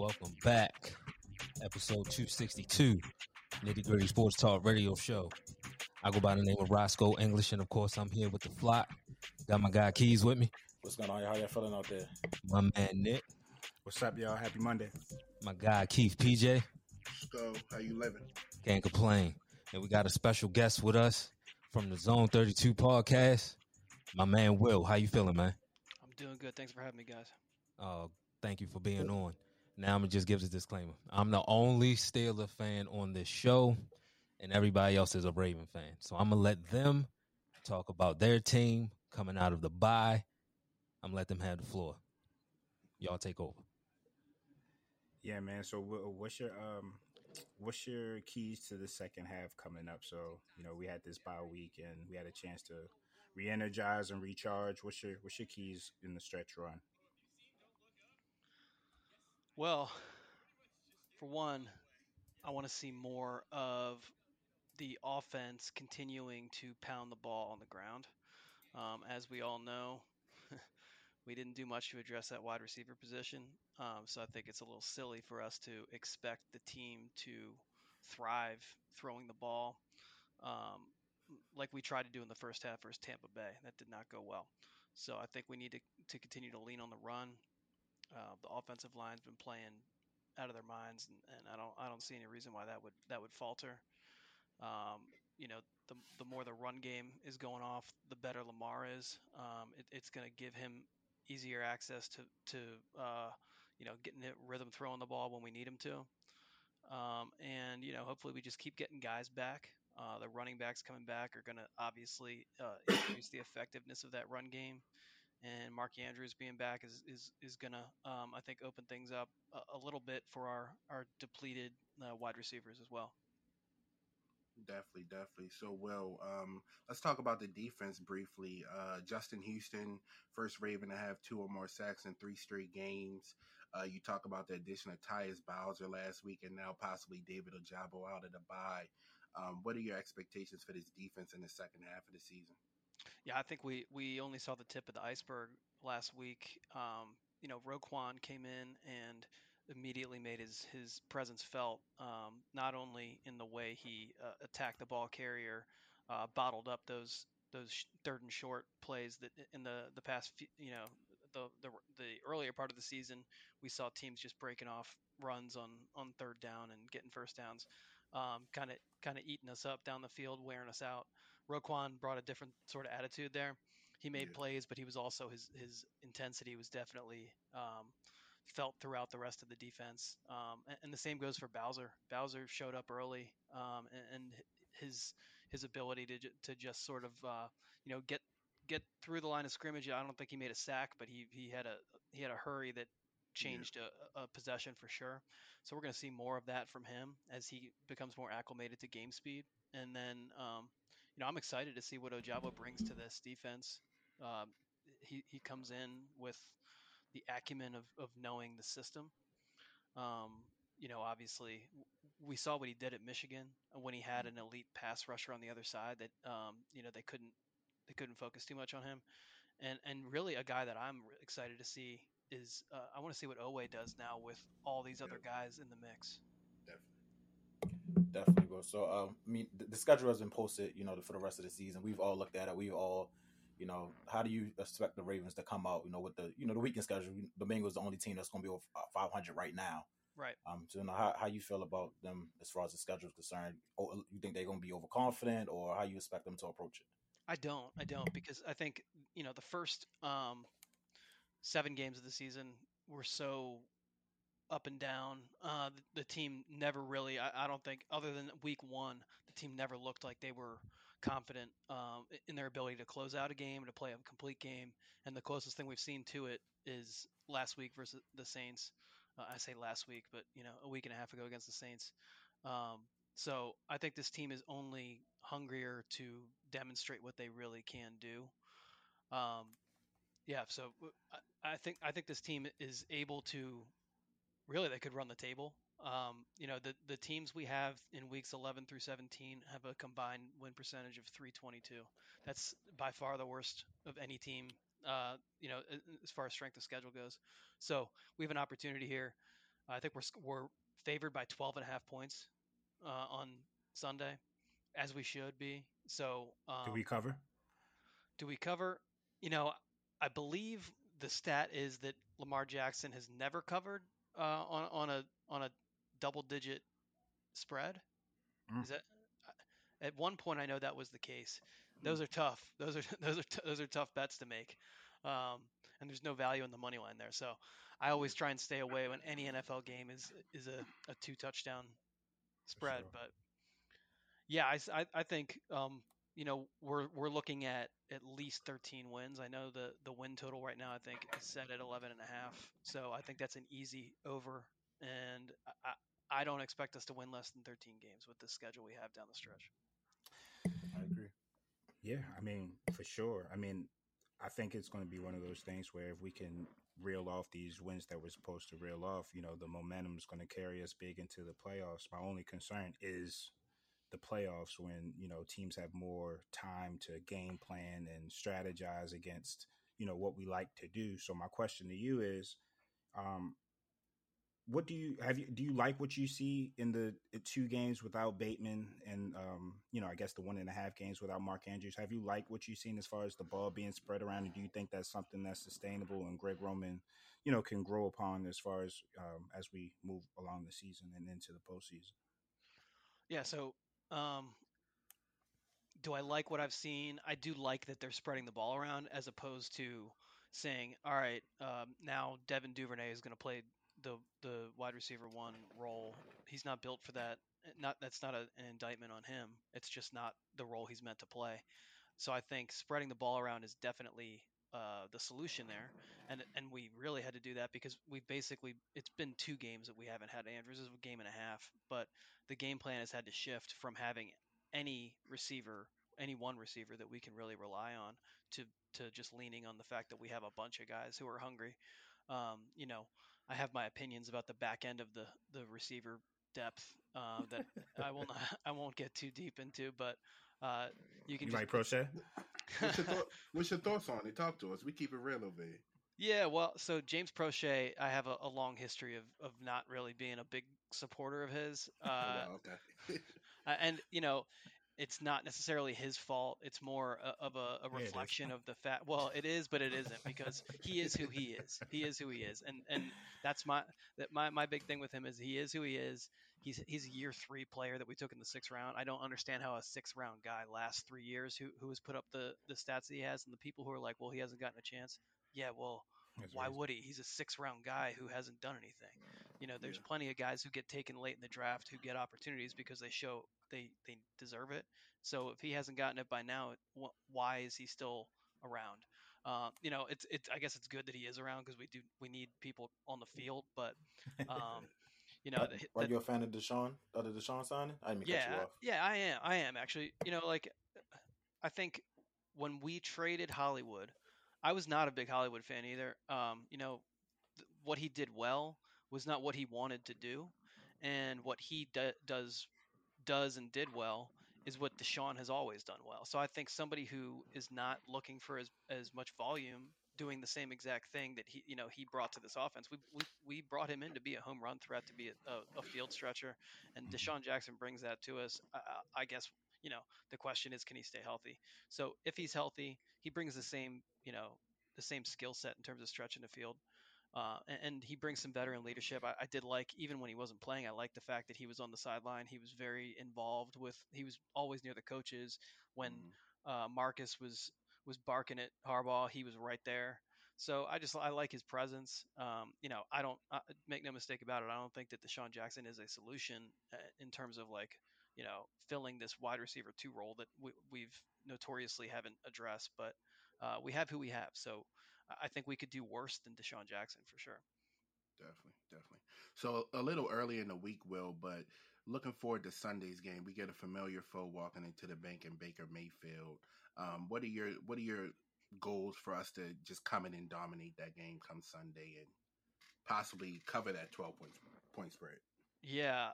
welcome back. Episode 262, Nitty Gritty Sports Talk Radio Show. I go by the name of Roscoe English, and of course, I'm here with the flock. Got my guy Keys with me. What's going on? How y'all feeling out there? My man Nick. What's up, y'all? Happy Monday. My guy Keith PJ. Let's. How you living? Can't complain. And we got a special guest with us from the Zone 32 podcast. My man Will. How you feeling, man? I'm doing good. Thanks for having me, guys. Uh, thank you for being on. Now I'm gonna just give this disclaimer. I'm the only Steeler fan on this show, and everybody else is a Raven fan. So I'm gonna let them talk about their team coming out of the bye. I'm gonna let them have the floor. Y'all take over. Yeah, man. So, what's your um, what's your keys to the second half coming up? So, you know, we had this bye week, and we had a chance to re-energize and recharge. What's your what's your keys in the stretch run? Well, for one, I want to see more of the offense continuing to pound the ball on the ground. Um, as we all know, we didn't do much to address that wide receiver position. Um, so I think it's a little silly for us to expect the team to thrive throwing the ball um, like we tried to do in the first half versus Tampa Bay. That did not go well. So I think we need to, to continue to lean on the run. Uh, the offensive line's been playing out of their minds, and, and, I don't I don't see any reason why that would that would falter. Um, you know, the the more the run game is going off, the better Lamar is. Um, it, it's going to give him easier access to to uh, you know getting it rhythm throwing the ball when we need him to. Um, and you know, hopefully we just keep getting guys back. Uh, the running backs coming back are going to obviously uh, increase the effectiveness of that run game and Mark Andrews being back is is, is gonna um, I think open things up a, a, little bit for our our depleted uh, wide receivers as well. Definitely, definitely. So, well, um, let's talk about the defense briefly. Uh, Justin Houston, first Raven to have two or more sacks in three straight games. Uh, you talk about the addition of Tyus Bowser last week, and now possibly David Ojabo out of the bye. Um, what are your expectations for this defense in the second half of the season? Yeah, I think we we only saw the tip of the iceberg last week. Um, you know, Roquan came in and immediately made his his presence felt. Um, not only in the way he uh, attacked the ball carrier, uh, bottled up those those third and short plays that in the the past few, you know the, the the earlier part of the season we saw teams just breaking off runs on on third down and getting first downs kind of kind of eating us up down the field wearing us out Roquan brought a different sort of attitude there. He made yeah. plays, but he was also his his intensity was definitely um, felt throughout the rest of the defense. Um, and, and, the same goes for Bowser. Bowser showed up early, um, and, and, his his ability to to just sort of uh, you know get get through the line of scrimmage. I don't think he made a sack, but he he had a he had a hurry that changed yeah. a, a, possession for sure. So we're going to see more of that from him as he becomes more acclimated to game speed. And then um, you know, I'm excited to see what Ojabo brings to this defense. Um, he he comes in with the acumen of, of knowing the system. Um, you know, obviously, we saw what he did at Michigan when he had an elite pass rusher on the other side. That um, you know they couldn't they couldn't focus too much on him, and and really a guy that I'm excited to see is uh, I want to see what Oweh does now with all these other guys in the mix. Definitely. Bro. So, um, I mean, the, the, schedule has been posted, you know, for the rest of the season. We've all looked at it. We all, you know, how do you expect the Ravens to come out? You know, with the, you know, the weekend schedule. The Bengals the only team that's going to be over uh, 500 right now. Right. Um. So, you know, how how you feel about them as far as the schedule is concerned? Or you think they're going to be overconfident, or how you expect them to approach it? I don't. I don't because I think you know the first um seven games of the season were so up and down. Uh, the, the, team never really, I, I, don't think, other than week one, the team never looked like they were confident um, in their ability to close out a game to play a complete game. And the closest thing we've seen to it is last week versus the Saints. Uh, I say last week, but you know, a week and a half ago against the Saints. Um, so I think this team is only hungrier to demonstrate what they really can do. Um, yeah, so uh, I think I think this team is able to really they could run the table. Um, you know, the the teams we have in weeks 11 through 17 have a combined win percentage of 322. That's by far the worst of any team. Uh, you know, as far as strength of schedule goes. So we have an opportunity here. I think we're we're favored by 12 and a half points uh, on Sunday, as we should be. So um, do we cover? Do we cover? You know, I believe the stat is that Lamar Jackson has never covered uh, on on a on a double digit spread. Mm. Is that at one point I know that was the case. Those are tough. Those are those are t- those are tough bets to make, um, and there's no value in the money line there. So I always try and stay away when any NFL game is is a, a two touchdown spread. Sure. But yeah, I I think um, you know we're we're looking at at least 13 wins. I know the the win total right now I think is set at 11 and a half. So I think that's an easy over, and I, I I don't expect us to win less than 13 games with the schedule we have down the stretch. I agree. Yeah, I mean, for sure. I mean, I think it's going to be one of those things where if we can reel off these wins that we're supposed to reel off, you know, the momentum is going to carry us big into the playoffs. My only concern is the playoffs when, you know, teams have more time to game plan and strategize against, you know, what we like to do. So my question to you is, um, what do you have you do you like what you see in the two games without Bateman and um you know I guess the one and a half games without Mark Andrews have you liked what you've seen as far as the ball being spread around and do you think that's something that's sustainable and Greg Roman you know can grow upon as far as um as we move along the season and into the postseason Yeah. So, um, do I like what I've seen? I do like that they're spreading the ball around as opposed to saying, "All right, um, now Devin Duvernay is going to play the the wide receiver one role. He's not built for that. Not that's not a, an indictment on him. It's just not the role he's meant to play. So I think spreading the ball around is definitely uh, the solution there, and and we really had to do that because we basically it's been two games that we haven't had Andrews. Is a game and a half, but the game plan has had to shift from having any receiver, any one receiver that we can really rely on, to to just leaning on the fact that we have a bunch of guys who are hungry. Um, you know, I have my opinions about the back end of the the receiver depth uh, that I will not I won't get too deep into, but uh, you can you just Proche What's your, thought, what's your thoughts on it? Talk to us. We keep it real over here. Yeah, well, so James Proche, I have a, a long history of, of not really being a big supporter of his. Uh, wow, okay. And you know it's not necessarily his fault it's more a, of a, a Yeah, reflection of the fact well it is but it isn't because he is who he is he is who he is and and that's my that my, my big thing with him is he is who he is he's he's a year three player that we took in the sixth round i don't understand how a sixth round guy lasts three years who who has put up the the stats that he has and the people who are like well he hasn't gotten a chance yeah well That's why right. would he? He's a six round guy who hasn't done anything. You know, there's Yeah. plenty of guys who get taken late in the draft who get opportunities because they show they they deserve it. So if he hasn't gotten it by now, why is he still around? Um, you know, it's it's I guess it's good that he is around because we do we need people on the field, but um, you know, Are, the, are you a fan of DeSean? Of the DeSean signing? I didn't to cut you yeah, off. yeah, I am. I am actually. You know, like I think when we traded Hollywood, I was not a big Hollywood fan either. Um, you know, th- what he did well was not what he wanted to do, and what he do- does does and did well is what DeSean has always done well. So I think somebody who is not looking for as as much volume doing the same exact thing that he you know he brought to this offense. We we, we brought him in to be a home run threat, to be a, a, a field stretcher, and Mhm. DeSean Jackson brings that to us. I, I guess you know the question is can he stay healthy? So if he's healthy, he brings the same you know the same skill set in terms of stretching the field. Uh, and, and he brings some veteran leadership. I, I did like, even when he wasn't playing, I liked the fact that he was on the sideline. He was very involved with. He was always near the coaches. When Mhm. uh, Marcus was was barking at Harbaugh, he was right there. So I just I like his presence. Um, you know, I don't uh, make no mistake about it. I don't think that DeSean Jackson is a solution uh, in terms of like you know filling this wide receiver two role that we, we've notoriously haven't addressed. But uh, we have who we have, so I- I think we could do worse than DeSean Jackson for sure. Definitely, definitely. So a little early in the week, Will, but looking forward to Sunday's game. We get a familiar foe walking into the bank in Baker Mayfield. Um, what are your What are your goals for us to just come in and dominate that game come Sunday and possibly cover that twelve point point spread? Yeah,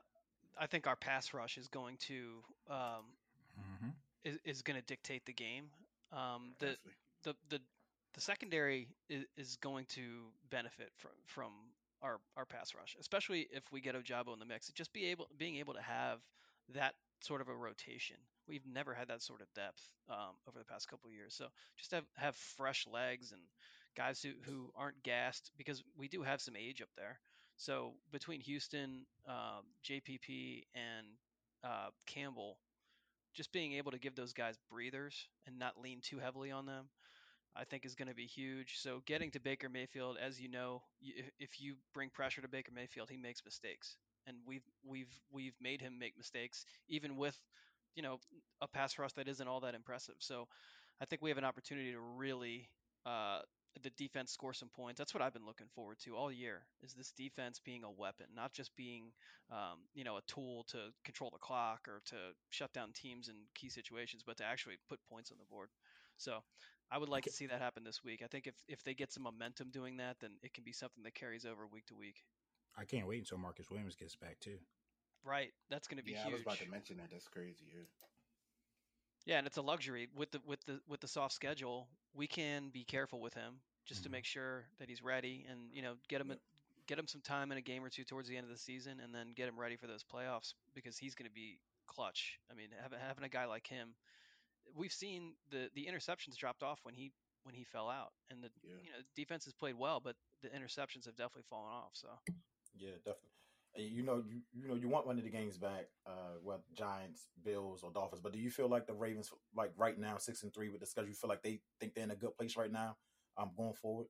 I think our pass rush is going to um, Mhm. is, is going to dictate the game. Um, the the the the secondary is, is going to benefit from from our our pass rush, especially if we get Ojabo in the mix. Just be able being able to have that sort of a rotation. We've never had that sort of depth um, over the past couple of years. So just have have fresh legs and guys who, who aren't gassed because we do have some age up there. So between Houston, um, JPP, and uh, Campbell, just being able to give those guys breathers and not lean too heavily on them, I think is going to be huge. So getting to Baker Mayfield, as you know, if you bring pressure to Baker Mayfield, he makes mistakes, and we've we've we've made him make mistakes, even with you know a pass rush that isn't all that impressive. So I think we have an opportunity to really uh, the defense score some points. That's what I've been looking forward to all year. Is this defense being a weapon, not just being, um, you know, a tool to control the clock or to shut down teams in key situations, but to actually put points on the board. So I would like okay. to see that happen this week. I think if if they get some momentum doing that, then it can be something that carries over week to week. I can't wait until Marcus Williams gets back too. Right, that's going to be yeah, huge. I was about to mention that. That's crazy. Yeah. Yeah, and it's a luxury with the with the with the soft schedule. We can be careful with him just mm-hmm. to make sure that he's ready, and you know, get him a, get him some time in a game or two towards the end of the season, and then get him ready for those playoffs because he's going to be clutch. I mean, having having a guy like him, we've seen the the interceptions dropped off when he when he fell out, and the yeah. you know defense has played well, but the interceptions have definitely fallen off. So yeah, definitely you know, you you know, you want one of the games back, uh, well, Giants, Bills, or Dolphins. But do you feel like the Ravens, like right now, six and three with the schedule, you feel like they think they're in a good place right now, um, going forward?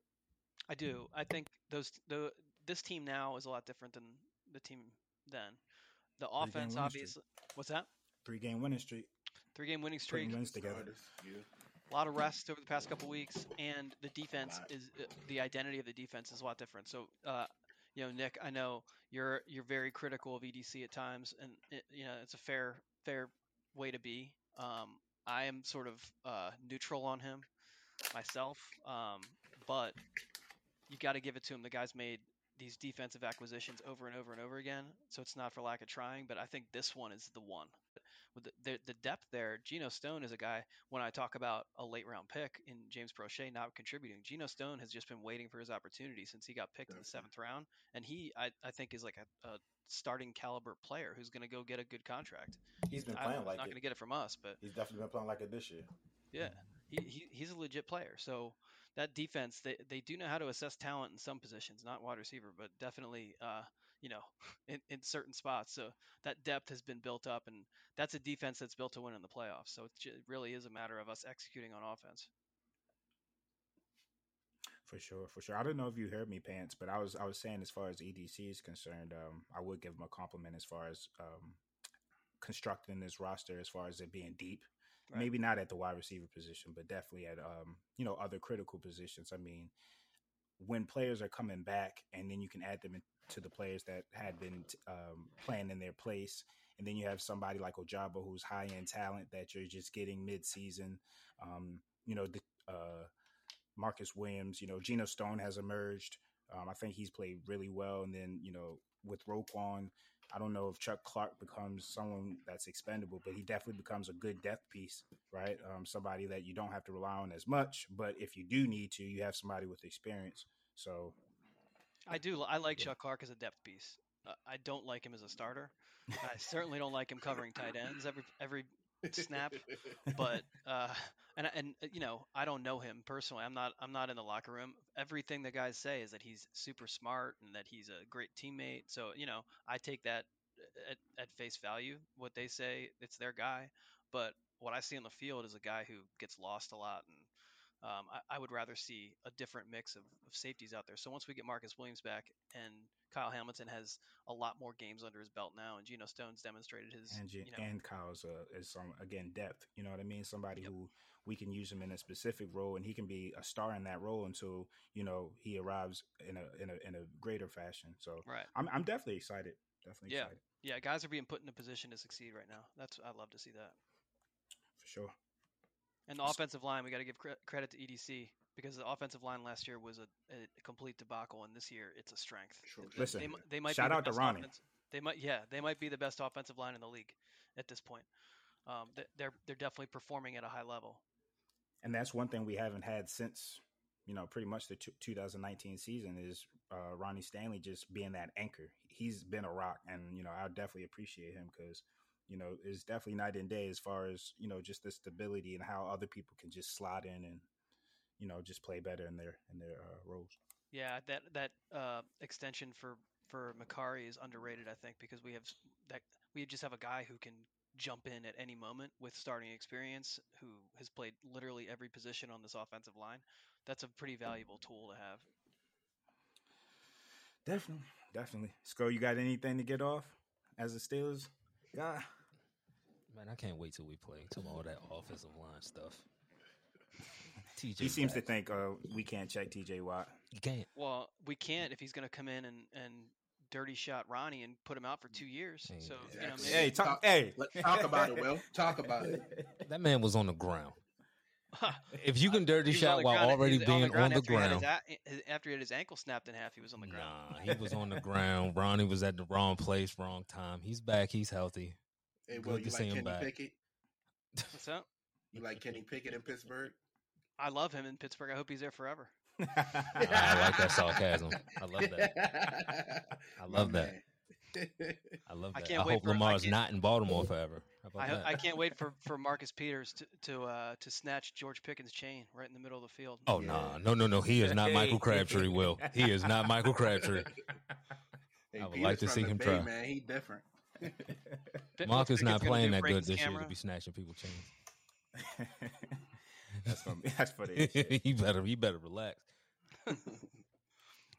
I do. I think those the this team now is a lot different than the team then. The offense, obviously. What's that? Three game winning streak. Three game winning streak. wins together. Yeah. A lot of rest over the past couple weeks, and the defense is uh, the identity of the defense is a lot different. So uh, you know, Nick, I know you're you're very critical of EDC at times, and it, you know it's a fair fair way to be. Um, I am sort of uh, neutral on him myself, um, but you got to give it to him. The guy's made these defensive acquisitions over and over and over again, so it's not for lack of trying. But I think this one is the one the, the, the, depth there, Geno Stone is a guy. When I talk about a late round pick in James Proche not contributing, Geno Stone has just been waiting for his opportunity since he got picked in the seventh round, and he I, I think is like a, a starting caliber player who's going to go get a good contract. He's been playing like not going to get it from us, but he's definitely been playing like it this year. Yeah, he, he he's a legit player. So that defense, they they do know how to assess talent in some positions, not wide receiver, but definitely uh, you know, in, in certain spots. So that depth has been built up, and that's a defense that's built to win in the playoffs. So it really is a matter of us executing on offense. For sure, for sure. I don't know if you heard me, Pants, but I was I was saying as far as EDC is concerned, um, I would give him a compliment as far as um, constructing this roster, as far as it being deep. Right. Maybe not at the wide receiver position, but definitely at um, you know other critical positions. I mean, when players are coming back, and then you can add them to the players that had been um, playing in their place. And then you have somebody like Ojabo who's high end talent that you're just getting mid season. Um, you know, the, uh, Marcus Williams, you know, Geno Stone has emerged. Um, I think he's played really well. And then, you know, with Roquan, I don't know if Chuck Clark becomes someone that's expendable, but he definitely becomes a good depth piece, right? Um, somebody that you don't have to rely on as much, but if you do need to, you have somebody with experience. So I do. I like Chuck Clark as a depth piece. Uh, I don't like him as a starter. I certainly don't like him covering tight ends every every snap. But uh, and and uh, you know, I don't know him personally. I'm not I'm not in the locker room. Everything the guys say is that he's super smart and that he's a great teammate. So you know, I take that uh, at, at face value. What they say, it's their guy. But what I see on the field is a guy who gets lost a lot and um, I, I, would rather see a different mix of, of, safeties out there. So once we get Marcus Williams back and Kyle Hamilton has a lot more games under his belt now, and Geno Stone's demonstrated his and, you know, and Kyle's uh, is some again depth. You know what I mean? Somebody yep. who we can use him in a specific role, and he can be a star in that role until you know he arrives in a in a in a greater fashion. So right. I'm I'm definitely excited. Definitely yeah. excited. Yeah, guys are being put in a position to succeed right now. That's I love to see that. For sure. And the offensive line, we got to give credit to EDC because the offensive line last year was a, a complete debacle, and this year it's a strength. Sure. Listen, they, they might shout be out to Ronnie. They might, yeah, they might be the best offensive line in the league at this point. Um, they're they're definitely performing at a high level. And that's one thing we haven't had since you know, pretty much the t- 2019 season is uh, Ronnie Stanley just being that anchor. He's been a rock, and you know, I definitely appreciate him because you know it's definitely night and day as far as you know just the stability and how other people can just slot in and you know just play better in their in their uh, roles. Yeah, that that uh, extension for for Mekari is underrated, I think, because we have that we just have a guy who can jump in at any moment with starting experience, who has played literally every position on this offensive line. That's a pretty valuable tool to have. Definitely, definitely. Sko, you got anything to get off as a Steelers guy? Man, I can't wait till we play till all that offensive line stuff. TJ He seems to think uh, we can't check TJ Watt. you can't. Well, we can't if he's going to come in and, and dirty shot Ronnie and put him out for two years. Hey, So you know, maybe, Hey, talk. Talk- hey, Let's talk about it, Will. Talk about it. That man was on the ground. If you can dirty He shot while ground- already he was being on the after ground, his a- his- after he had his ankle snapped in half, he was on the ground. nah, he was on the ground. Ronnie was at the wrong place, wrong time. He's back. He's healthy. Hey, Good Will, to you see like him Kenny back. Pickett? What's up? You like Kenny Pickett in Pittsburgh? I love him in Pittsburgh. I hope he's there forever. I like that sarcasm. I love that. I love that. I love that. I, can't wait hope for- I Lamar's can't- not in Baltimore forever. I. I can't wait for, for Marcus Peters to to uh, to snatch George Pickens' chain right in the middle of the field. Oh no, no, no, no! He is not Michael Crabtree. Will he is not Michael Crabtree? Hey, I would Peters like to see him Bay, try. Man, he different. Pitt- Mark is not playing that good his this year to be snatching people chains. that's for me. That's for the he better, he better relax.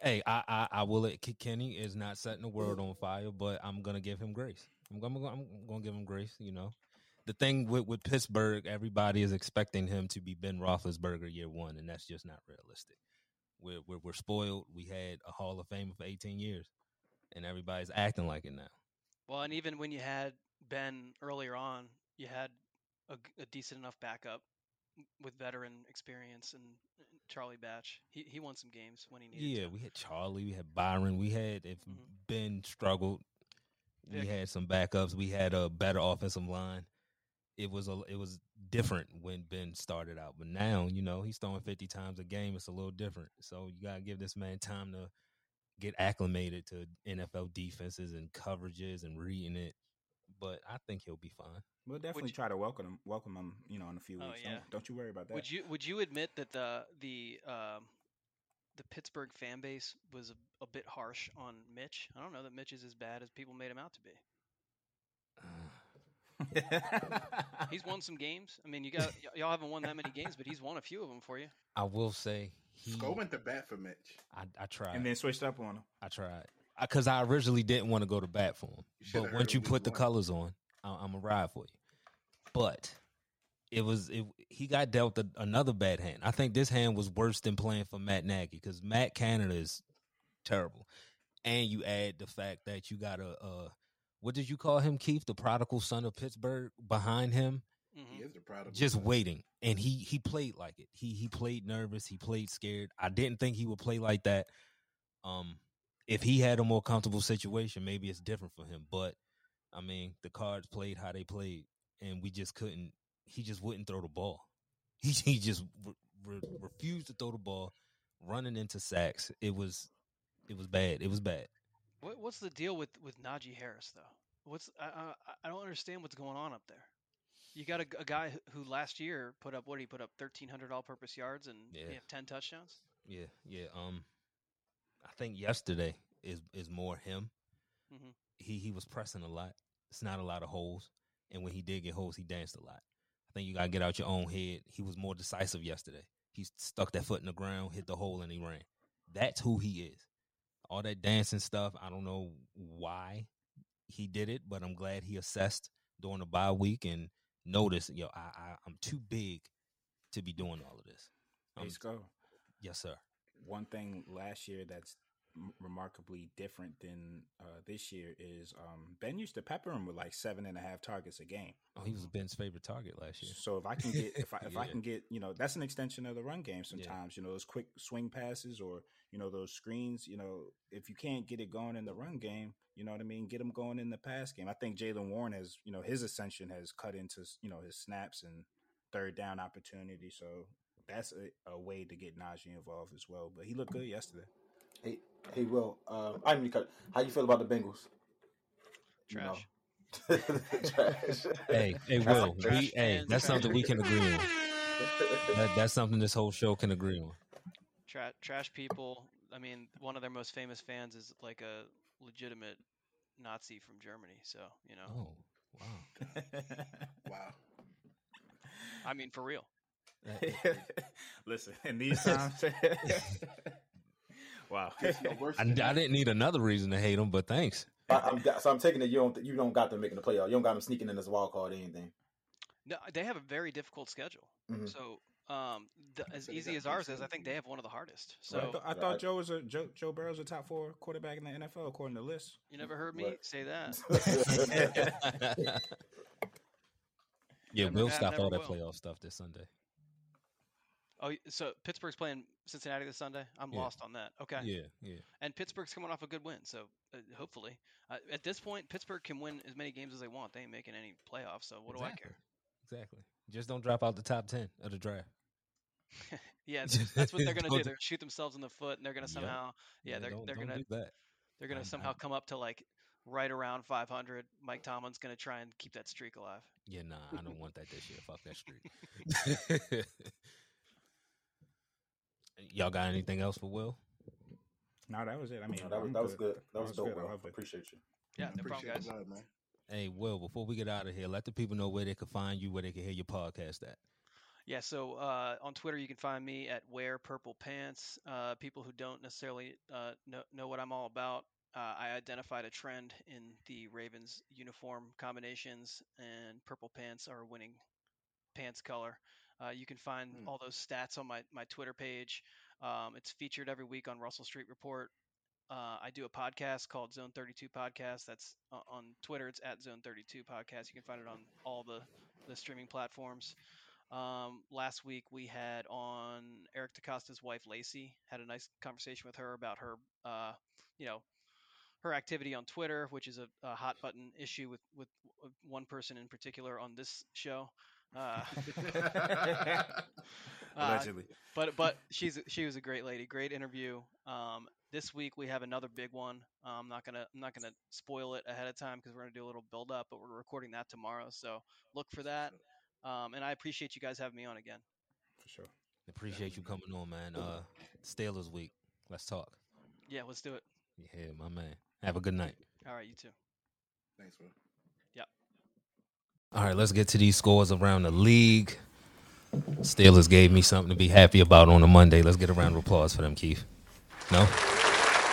hey, I, I, I will. It, Kenny is not setting the world on fire, but I'm gonna give him grace. I'm gonna, I'm gonna give him grace. You know, the thing with with Pittsburgh, everybody is expecting him to be Ben Roethlisberger year one, and that's just not realistic. We're we're, we're spoiled. We had a Hall of Famer for 18 years, and everybody's acting like it now. Well, and even when you had Ben earlier on, you had a decent enough backup with veteran experience and Charlie Batch. He he won some games when he needed Yeah, to. we had Charlie, we had Byron, we had if Mhm. Ben struggled, we had some backups. We had a better offensive line. It was a it was different when Ben started out, but now you know he's throwing fifty times a game. It's a little different. So you gotta give this man time to get acclimated to NFL defenses and coverages and reading it. But I think he'll be fine. We'll definitely you- try to welcome him. Welcome him. You know, in a few Oh, weeks. yeah. Don't, don't you worry about that. Would you would you admit that the the um, the Pittsburgh fan base was a, a bit harsh on Mitch? I don't know that Mitch is as bad as people made him out to be. He's won some games. I mean, you got y- y'all haven't won that many games, but he's won a few of them for you. I will say he. Sko went to bat for Mitch. I, I tried. and then switched up on him. I tried because I originally didn't want to go to bat for him. But once you put the one. colors on, I, I'm a ride for you. But it was it, he got dealt a, another bad hand. I think this hand was worse than playing for Matt Nagy because Matt Canada is terrible, and you add the fact that you got a uh, what did you call him, Keith, the prodigal son of Pittsburgh behind him, Mhm. He is the prodigal. just son. waiting and he he played like it he he played nervous he played scared i didn't think he would play like that um if he had a more comfortable situation maybe it's different for him but i mean the cards played how they played and we just couldn't he just wouldn't throw the ball he, he just re- re- refused to throw the ball running into sacks it was it was bad it was bad What, what's the deal with with Najee Harris though? What's I, I I don't understand what's going on up there. You got a guy who- last year put up what did he put up thirteen hundred all-purpose yards and Yeah. have ten touchdowns. yeah yeah um i think yesterday is is more him Mhm. he he was pressing a lot. It's not a lot of holes, and when he did get holes, he danced a lot. I think you gotta get out your own head. He was more decisive yesterday. He stuck that foot in the ground, hit the hole, and he ran. That's who he is. All that dancing stuff, I don't know why he did it, but I'm glad he assessed during the bye week and noticed, yo, I, I I'm too big to be doing all of this. Um, Sko. yes, sir. One thing last year that's remarkably different than uh, this year is um, Ben used to pepper him with like seven and a half targets a game. Oh, he was Ben's favorite target last year. So if I can get if I if I can get you know that's an extension of the run game. Sometimes you know those quick swing passes or you know those screens. You know if you can't get it going in the run game, you know what I mean. Get them going in the pass game. I think Jaylen Warren has you know his ascension has cut into you know his snaps and third down opportunity. So that's a, a way to get Najee involved as well. But he looked good yesterday. Hey, hey, Will. Uh, I didn't cut. How you feel about the Bengals? You Trash. know. Trash. Hey, hey, Will. trash We, hey, that's something we can agree on. That, that's something this whole show can agree on. Tra- trash people. I mean, one of their most famous fans is like a legitimate Nazi from Germany. So you know, Oh, wow. Wow. I mean, for real. Listen, in these times, wow. No I, than I didn't need another reason to hate him, but thanks. I, I'm, so I'm taking it. You don't. You don't got them making the playoff. You don't got them sneaking in as a wild card or anything. No, they have a very difficult schedule. Mhm. So um, th- as easy as ours is, I think they have one of the hardest. I, So thought, I thought Joe was a Joe, Joe Burrow's a top four quarterback in the NFL according to list. you never heard me Right. say that. yeah, Never Will stop all that will. playoff stuff this Sunday. Oh, so Pittsburgh's playing Cincinnati this Sunday. I'm Yeah. lost on that. Okay. Yeah, yeah. And Pittsburgh's coming off a good win, so uh, hopefully, uh, at this point, Pittsburgh can win as many games as they want. They ain't making any playoffs, so what do I care? Exactly. Just don't drop out the top ten of the draft. Yeah, that's, that's what they're gonna do. They're gonna shoot themselves in the foot, and they're gonna somehow, yeah, they're don't, they're gonna do that. they're gonna somehow I'm- come up to like right around 500. Mike Tomlin's gonna try and keep that streak alive. Yeah, nah, I don't want that this year. Fuck that streak. Y'all got anything else for Will? No, that was it. I mean, that was that was good. That was That was dope. good. I Bro. loved it. Appreciate you. Yeah, no problem, Appreciate guys. the man. Hey, Will, before we get out of here, let the people know where they can find you, where they can hear your podcast at. Yeah, so uh, on Twitter you can find me at Wear Purple Pants. Uh, people who don't necessarily uh, know, know what I'm all about, uh, I identified a trend in the Ravens uniform combinations, and purple pants are a winning pants color. Uh, you can find Hmm. all those stats on my, my Twitter page. Um, it's featured every week on Russell Street Report. Uh, I do a podcast called Zone 32 Podcast. That's uh, on Twitter. It's at Zone 32 Podcast. You can find it on all the, the streaming platforms. Um, last week we had on Eric DeCosta's wife Lacey. Had a nice conversation with her about her, uh, you know, her activity on Twitter, which is a, a hot button issue with with one person in particular on this show. Uh, uh, but but she's she was a great lady, great interview. Um, this week we have another big one. Uh, I'm not gonna I'm not gonna spoil it ahead of time because we're gonna do a little build up, but we're recording that tomorrow, so look for that. Um, and I appreciate you guys having me on again. For sure. Appreciate you coming on, man. Uh, Steelers week. Let's talk. Yeah, let's do it. Yeah, my man. Have a good night. All right, you too. Thanks, Will. All right, let's get to these scores around the league. Steelers gave me something to be happy about on a Monday. Let's get a round of applause for them, Keith. No?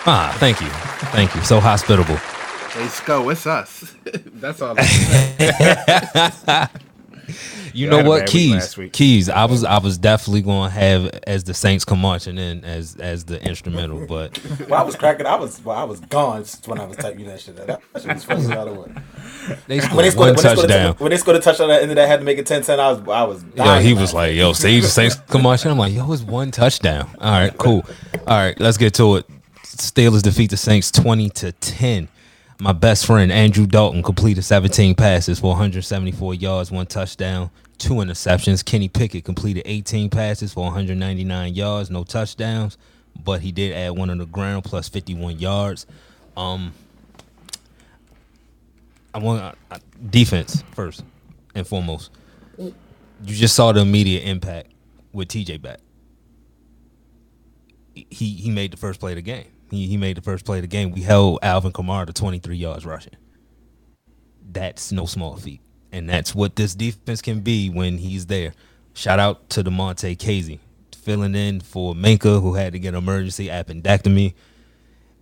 Ah, thank you. Thank you. So hospitable. Hey, Sco, it's us. That's all. I You know what, Keys? Keys. I was I was definitely going to have as the Saints come marching in as as the instrumental, but Well, I was cracking. I was. Well, I was gone when I was typing that shit. That shit was funny. out of what. they When they scored scored, one when they scored, touchdown. when they scored a touchdown at the end of that, had to make it 10-10, I was. I was. Yo, dying he was like, "Yo, see the Saints come marching." I'm like, "Yo, it's one touchdown." All right, cool. All right, let's get to it. Steelers defeat the Saints 20 to 10. My best friend Andrew Dalton completed 17 passes for 174 yards, one touchdown, two interceptions. Kenny Pickett completed 18 passes for 199 yards, no touchdowns, but he did add one on the ground plus 51 yards. Um, I want uh, defense first and foremost. You just saw the immediate impact with TJ back. He he made the first play of the game. He he made the first play of the game. We held Alvin Kamara to 23 yards rushing. That's no small feat. And that's what this defense can be when he's there. Shout out to Damontae Kazee filling in for Minkah who had to get an emergency appendectomy.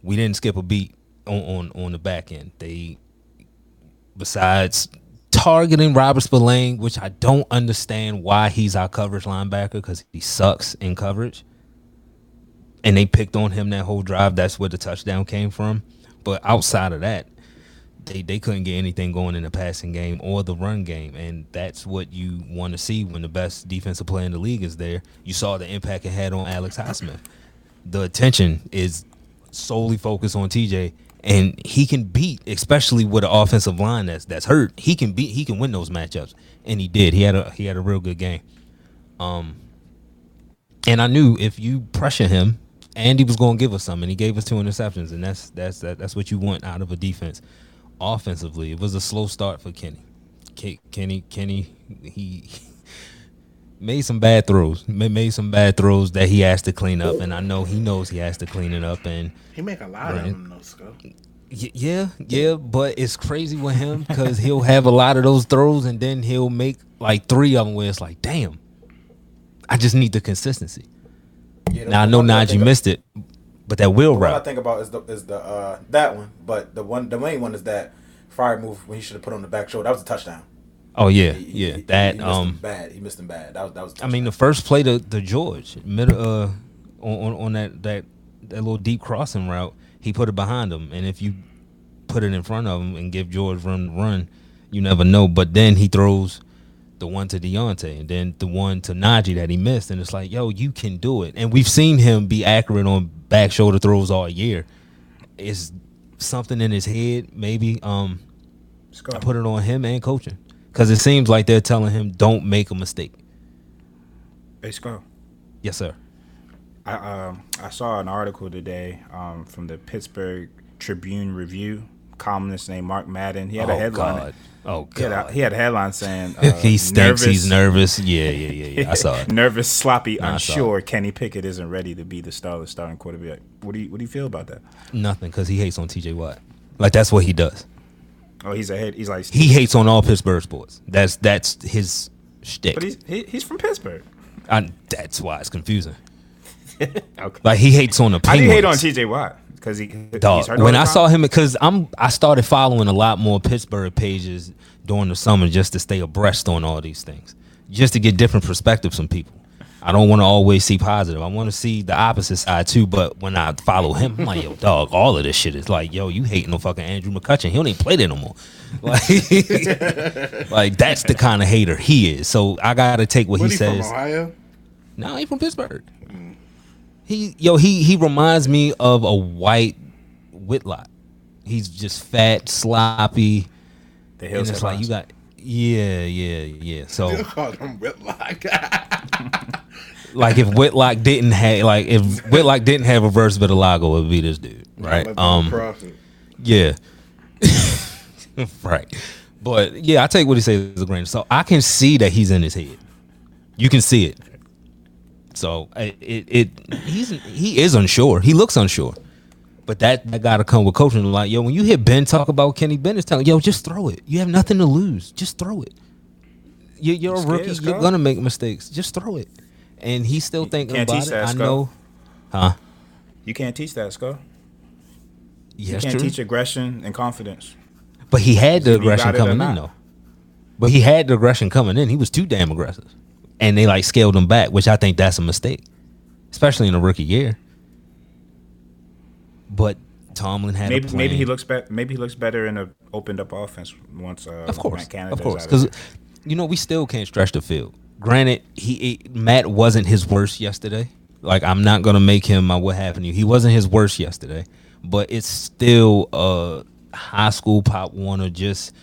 We didn't skip a beat on, on, on the back end. They besides targeting Robert Spillane, which I don't understand why he's our coverage linebacker because he sucks in coverage. And they picked on him that whole drive. That's where the touchdown came from. But outside of that, they, they couldn't get anything going in the passing game or the run game. And that's what you want to see when the best defensive player in the league is there. You saw the impact it had on Alex Highsmith. The attention is solely focused on TJ and he can beat, especially with an offensive line that's that's hurt. He can beat, he can win those matchups, and he did. He had a he had a real good game. Um, And I knew if you pressure him, Andy was going to give us some, and he gave us two interceptions, and that's that's that, that's what you want out of a defense. Offensively, it was a slow start for Kenny. Ke- Kenny, Kenny, he made some bad throws. Made some bad throws that he has to clean up, and I know he knows he has to clean it up. And He make a lot Right. of them though. Yeah, yeah, but it's crazy with him because he'll have a lot of those throws, and then he'll make like three of them where it's like, damn, I just need the consistency. Yeah, Now I know Najee missed it, but that will The one I think about is the is the uh that one, but the one the main one is that Freiermuth when he should have put on the back shoulder. That was a touchdown. Oh yeah, He- he- yeah. he- That um, bad. He missed him bad. That was that was. I mean the first play to the George middle uh on, on on that that that little deep crossing route, he put it behind him, and if you put it in front of him and give George room to run, you never know. But then he throws the one to Diontae and then the one to Najee that he missed, and it's like, yo, you can do it. And we've seen him be accurate on back shoulder throws all year. It's something in his head, maybe. Um. I put it on him and coaching because it seems like they're telling him don't make a mistake. Hey, Sco. Yes, sir. I um I saw an article today um from the Pittsburgh Tribune Review columnist named Mark Madden. He had a oh headline. God. Oh He had, a, God. he had a headline saying uh, he stinks. He's nervous. Yeah, yeah, yeah, yeah. I saw it. nervous, sloppy, I saw unsure. Kenny Pickett isn't ready to be the star, the starting quarterback. What do you What do you feel about that? Nothing because he hates on T.J. Watt. Like that's what he does. Oh, he's ahead. He's like He hates on all Pittsburgh sports. That's that's his shtick. but he's he, he's from Pittsburgh. I, that's why it's confusing. Okay. Like he hates on the I Penguins. do hate on T.J. Watt because he he's Dog, hurt when I saw him, because I'm I started following a lot more Pittsburgh pages during the summer just to stay abreast on all these things, just to get different perspectives from people. I don't want to always see positive. I want to see the opposite side too. But when I follow him, I'm like, yo, dog, all of this shit is like, yo, you hating on fucking Andrew McCutchen. He don't even play there no more. Like, like that's the kind of hater he is. So I gotta take what What he he from says. Ohio? No, he from Pittsburgh. He yo he he reminds me of a white Whitlock. He's just fat, sloppy, the and Hills it's like you got yeah, yeah, yeah. So You called him Whitlock. like if Whitlock didn't have like if Whitlock didn't have reverse vitiligo, it would be this dude, right? Um, yeah, right. But yeah, I take what he says as a grain. So I can see that he's in his head. You can see it. So it it, it he's he is unsure. He looks unsure. But that that got to come with coaching. Like yo, when you hear Ben talk about Kenny Bennett's telling yo, just throw it. You have nothing to lose. Just throw it. You, you're a rookie. You're gonna make mistakes. Just throw it. And he's still thinking about it. that, I know. Huh? You can't teach that, Sco. You can't true. teach aggression and confidence. But he had the If you got aggression coming in though. But he had the aggression coming in. He was too damn aggressive, and they like scaled him back, which I think that's a mistake, especially in a rookie year. But Tomlin had Maybe maybe he looks better. Maybe he looks better in a opened up offense once. Uh, of course, of course, because you know we still can't stretch the field. Granted, he, he Matt wasn't his worst yesterday. Like I'm not gonna make him my what happened to you. He wasn't his worst yesterday, but it's still a high school pop one or just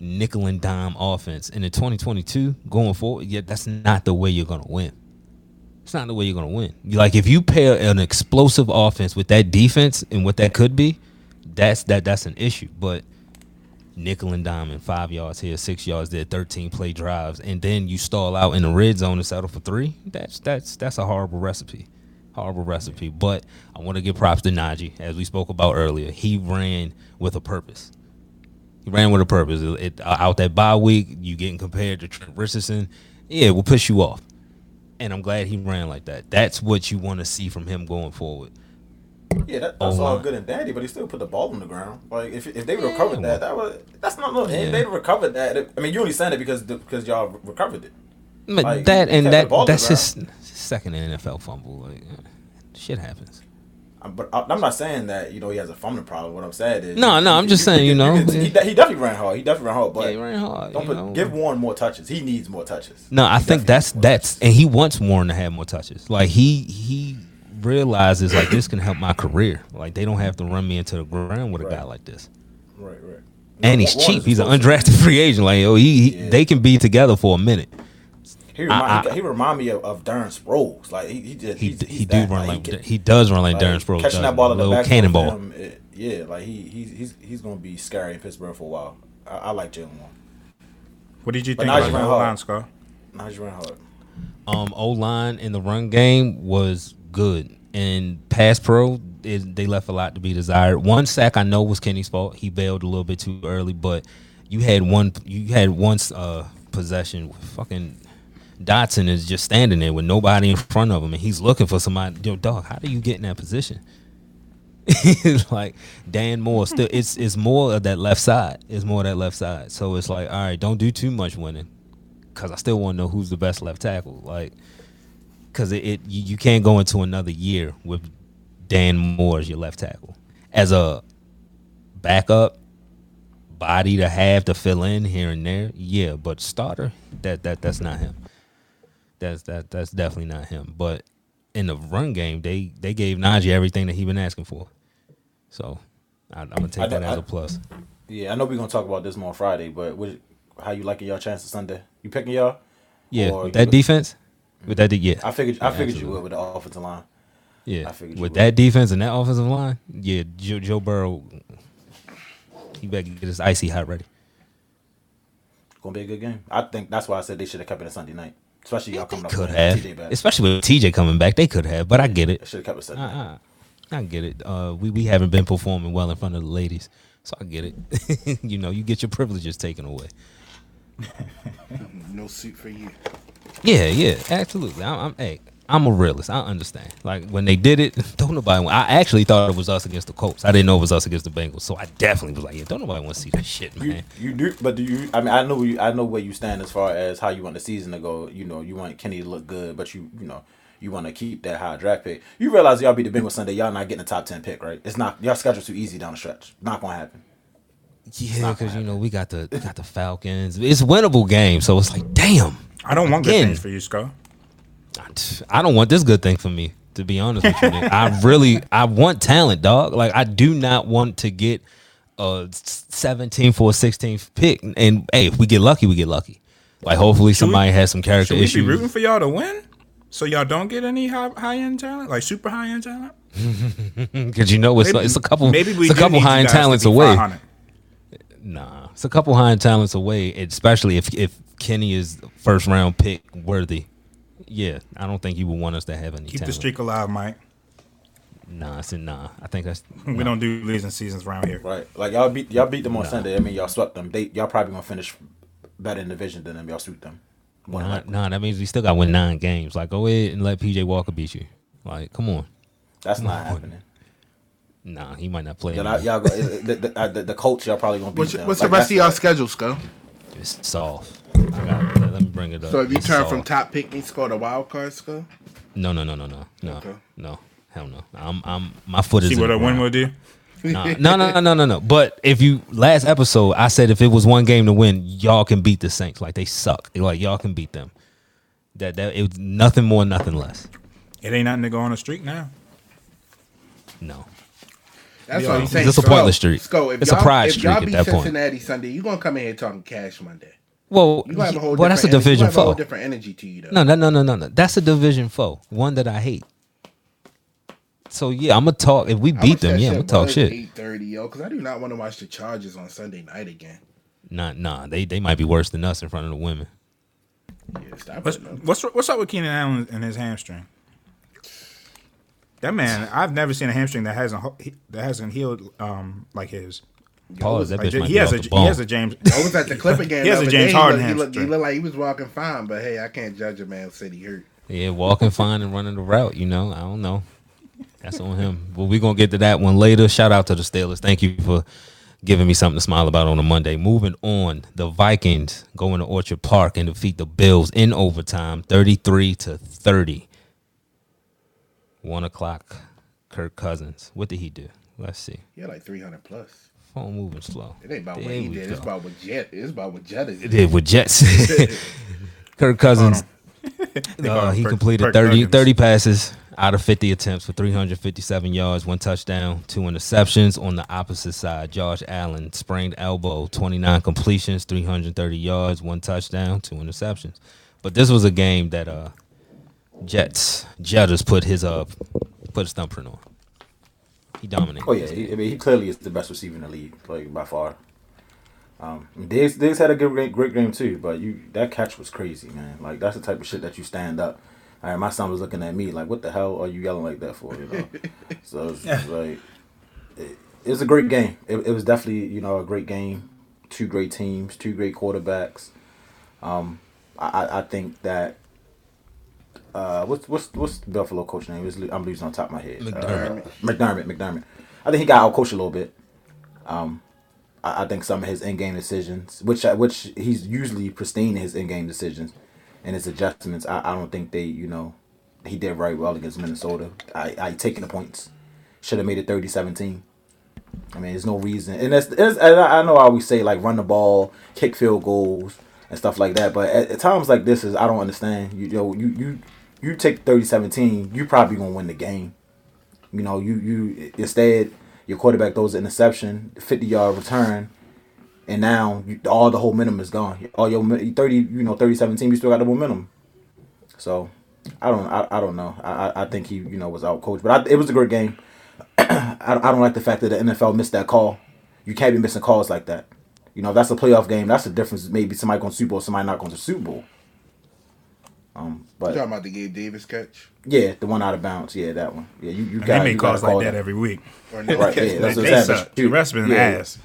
nickel and dime offense. And in 2022, going forward, yeah, that's not the way you're gonna win. It's not the way you're gonna win. Like if you pair an explosive offense with that defense and what that could be, that's that that's an issue. But nickel and diamond, five yards here, six yards there, thirteen play drives, and then you stall out in the red zone and settle for three. That's that's that's a horrible recipe, horrible recipe. But I want to give props to Najee, as we spoke about earlier. He ran with a purpose. He ran with a purpose. It, it- out that bye week, you getting compared to Trent Richardson, yeah, it will piss you off. And I'm glad he ran like that. That's what you want to see from him going forward. Yeah, that, that's Oh, all good and dandy, but he still put the ball on the ground. Like if if they Yeah, recovered that, that was that's not no. Yeah. If they recovered that, I mean, you only saying it because the, because y'all recovered it. But Like, that and that ball on the that's his second NFL fumble. Like, uh, shit happens. But I- I'm not saying that you know he has a fumbling problem. What I'm saying is No, no, I'm just saying, you know, he, he definitely ran hard. He definitely ran hard, but yeah, he ran hard. don't put, know. give Warren more touches. He needs more touches. No, I He think that's that's touches. and he wants Warren to have more touches. Like he he realizes like this can help my career. Like they don't have to run me into the ground with a guy like this. right, right. And No, he's Warren cheap. He's an undrafted free agent. Like oh, he, he Yeah. they can be together for a minute. He remind, I- he, he remind me of, of Darren Sproles. Like he, he just He he's, he do that, run he like can- he does run like, like, Darren Sproles. catching does, that ball in the little back, cannonball. Him, it, yeah, like he he's he's he's gonna be scary in Pittsburgh for a while. I, I like Jaylen Warren. What did you But think Najee about the ran whole hard. line, Skull? Najee ran hard. um O line in the run game was good, and pass pro it, they left a lot to be desired. One sack I know was Kenny's fault. He bailed a little bit too early, but you had one you had one uh, possession. with Fucking Dotson is just standing there with nobody in front of him, and he's looking for somebody. Yo, dog, how do you get in that position? like Dan Moore still it's it's more of that left side. It's more of that left side. So it's like, all right, don't do too much winning. Cause I still want to know who's the best left tackle. Like cause it, it you, you can't go into another year with Dan Moore as your left tackle. As a backup body to have to fill in here and there, yeah, but starter, that that that's not him. That's that that's definitely not him. But in the run game, they they gave Najee everything that he been asking for. So I, I'm gonna take I that don't- as a plus. Yeah, I know we're gonna talk about this more on Friday, but what, how you liking your chances Sunday? You picking y'all? Yeah, Or with that defense, with that, yeah, I figured I Yeah, figured you would with the offensive line. yeah. I figured With that defense and that offensive line, yeah, Joe, Joe Burrow, he better get his icy hot ready. Gonna be a good game. I think that's why I said they should have kept it a Sunday night, especially y'all coming up. Could with have, TJ back. especially with TJ coming back, they could have. But I get it. Should have kept it Sunday. Uh-uh. I get it. Uh, we we haven't been performing well in front of the ladies, so I get it. you know, you get your privileges taken away. No suit for you. Yeah, yeah, absolutely. I'm, I'm hey, I'm a realist. I understand. Like when they did it, don't nobody. Want, I actually thought it was us against the Colts. I didn't know it was us against the Bengals. So I definitely was like, yeah, don't nobody want to see that shit, You, man. you do, but do you? I mean, I know you. I know where you stand as far as how you want the season to go. You know, you want Kenny to look good, but you, you know, you want to keep that high draft pick. You realize y'all beat the Bengals Sunday. Y'all not getting a top ten pick, right? It's not. Y'all schedule too easy down the stretch. Not gonna happen. Yeah, because you know we got the got the Falcons. It's winnable game, so it's like, damn. I don't want good things for you, Skull. I don't want this good thing for me, to be honest with you. I really, I want talent, dog. Like I do not want to get a 17th or 16th pick. And hey, if we get lucky, we get lucky. Like hopefully Should we- somebody has some character Should we be rooting for y'all to win? So y'all don't get any high high end talent, like super high end talent. Because you know it's, it's a couple, Maybe we it's a couple high end talents away. 500. Nah, it's a couple high end talents away, especially if if Kenny is first round pick worthy. Yeah, I don't think you would want us to have any Keep the streak alive, Mike. Nah, I said nah. I think that's We don't do losing seasons around here. Right. Like y'all beat y'all beat them on Nah. Sunday. I mean, y'all swept them. They y'all probably gonna finish better in the division than them. Y'all sweep them. More Nah, nah, that means we still got to win nine games. Like, go ahead and let PJ Walker beat you. Like, come on. That's not on. happening. Nah, he might not play. Then I, anymore. y'all go, the, the, uh, the, the coach y'all probably gonna beat What's, them. what's Like, the rest of y'all not- schedule, Skull? It's soft. I got, let me bring it up. So if you turn from top pick and score the wild card, Skull? no, no, no, no, no, no, Okay. no, hell no. I'm, I'm, my foot is. See what a win ground. will do. Nah, no, no, no, no, no, no. But if you last episode, I said if it was one game to win, y'all can beat the Saints. Like they suck. Like y'all can beat them. That that it was nothing more, nothing less. It ain't nothing to go on a streak now. No. That's Yeah. what I'm saying. just a Skull, pointless streak. Skull, if It's a y'all, pride if streak y'all at beat that point. Cincinnati Sunday, you gonna come in here talking cash Monday. Well, You gonna have a whole well, that's a different energy- you division a foe. different energy to you though. No, no, no, no, no, no. That's a division foe. One that I hate. So yeah, I'm gonna talk. If we beat them, yeah, I'm gonna talk shit. 8:30, yo, because I do not want to watch the Chargers on Sunday night again. Nah, nah. They they might be worse than us in front of the women. Yeah, stop What's what's what's up with Keenan Allen and his hamstring? That man, I've never seen a hamstring that hasn't that hasn't healed um like his. Pause. That Like, bitch might he be has off a the he has a James. I was at the Clipper game. He has a James day. Harden He looked, he, looked, he looked like he was walking fine, but hey, I can't judge a man said he hurt. Yeah, walking fine and running the route. You know, I don't know. That's on him. But we're gonna get to that one later. Shout out to the Steelers. Thank you for giving me something to smile about on a Monday. Moving on, the Vikings go into Orchard Park and defeat the Bills in overtime, thirty-three to thirty. One o'clock. Kirk Cousins. What did he do? Let's see. He had like 300 plus. Phone moving slow. It ain't about what he we did. It's about what Jet. It's about what Jet is. It did with Jets. Kirk Cousins. Uh, he Kirk- completed Kirk 30, 30 passes out of 50 attempts for 357 yards, one touchdown, two interceptions. On the opposite side, Josh Allen sprained elbow, 29 completions, 330 yards, one touchdown, two interceptions. But this was a game that uh Jets Jetters put his uh put his thumbprint on. He dominated. Oh yeah, he, I mean he clearly is the best receiver in the league, like by far. Um, Diggs, Diggs had a good great, great game too, but you that catch was crazy, man. Like that's the type of shit that you stand up. All right, my son was looking at me like, "What the hell are you yelling like that for?" You know. so it's, it's like it, it was a great game. It, it was definitely you know a great game. Two great teams, two great quarterbacks. Um, I, I think that uh, what's what's what's the Buffalo coach name? I'm losing on top of my head. McDermott. Uh, McDermott. McDermott. I think he got out coached a little bit. Um, I, I think some of his in game decisions, which which he's usually pristine in his in game decisions and his adjustments, I, I don't think they you know he did very well against Minnesota. I I taking the points. Should have made it 30-17. I mean, there's no reason, and it's and I know I always say like run the ball, kick field goals, and stuff like that. But at, at times like this is I don't understand. You yo you you you take 30-17, you probably gonna win the game. You know, you you instead your quarterback throws an interception, fifty yard return, and now you, all the whole momentum is gone. All your thirty, you know, 30-17, you still got the momentum. So I don't I, I don't know. I I- think he you know was out coached, but I, it was a great game. I, I don't like the fact that the NFL missed that call. You can't be missing calls like that. You know, if that's a playoff game. That's the difference. Maybe somebody going to Super Bowl, somebody not going to Super Bowl. Um, You talking about the Gabe Davis catch? yeah, the one out of bounds. Yeah, that one. Yeah, you you got they you make gotta calls like call that every week. Or no Right, yeah, that's what they I'm saying, The you- rest been yeah. ass.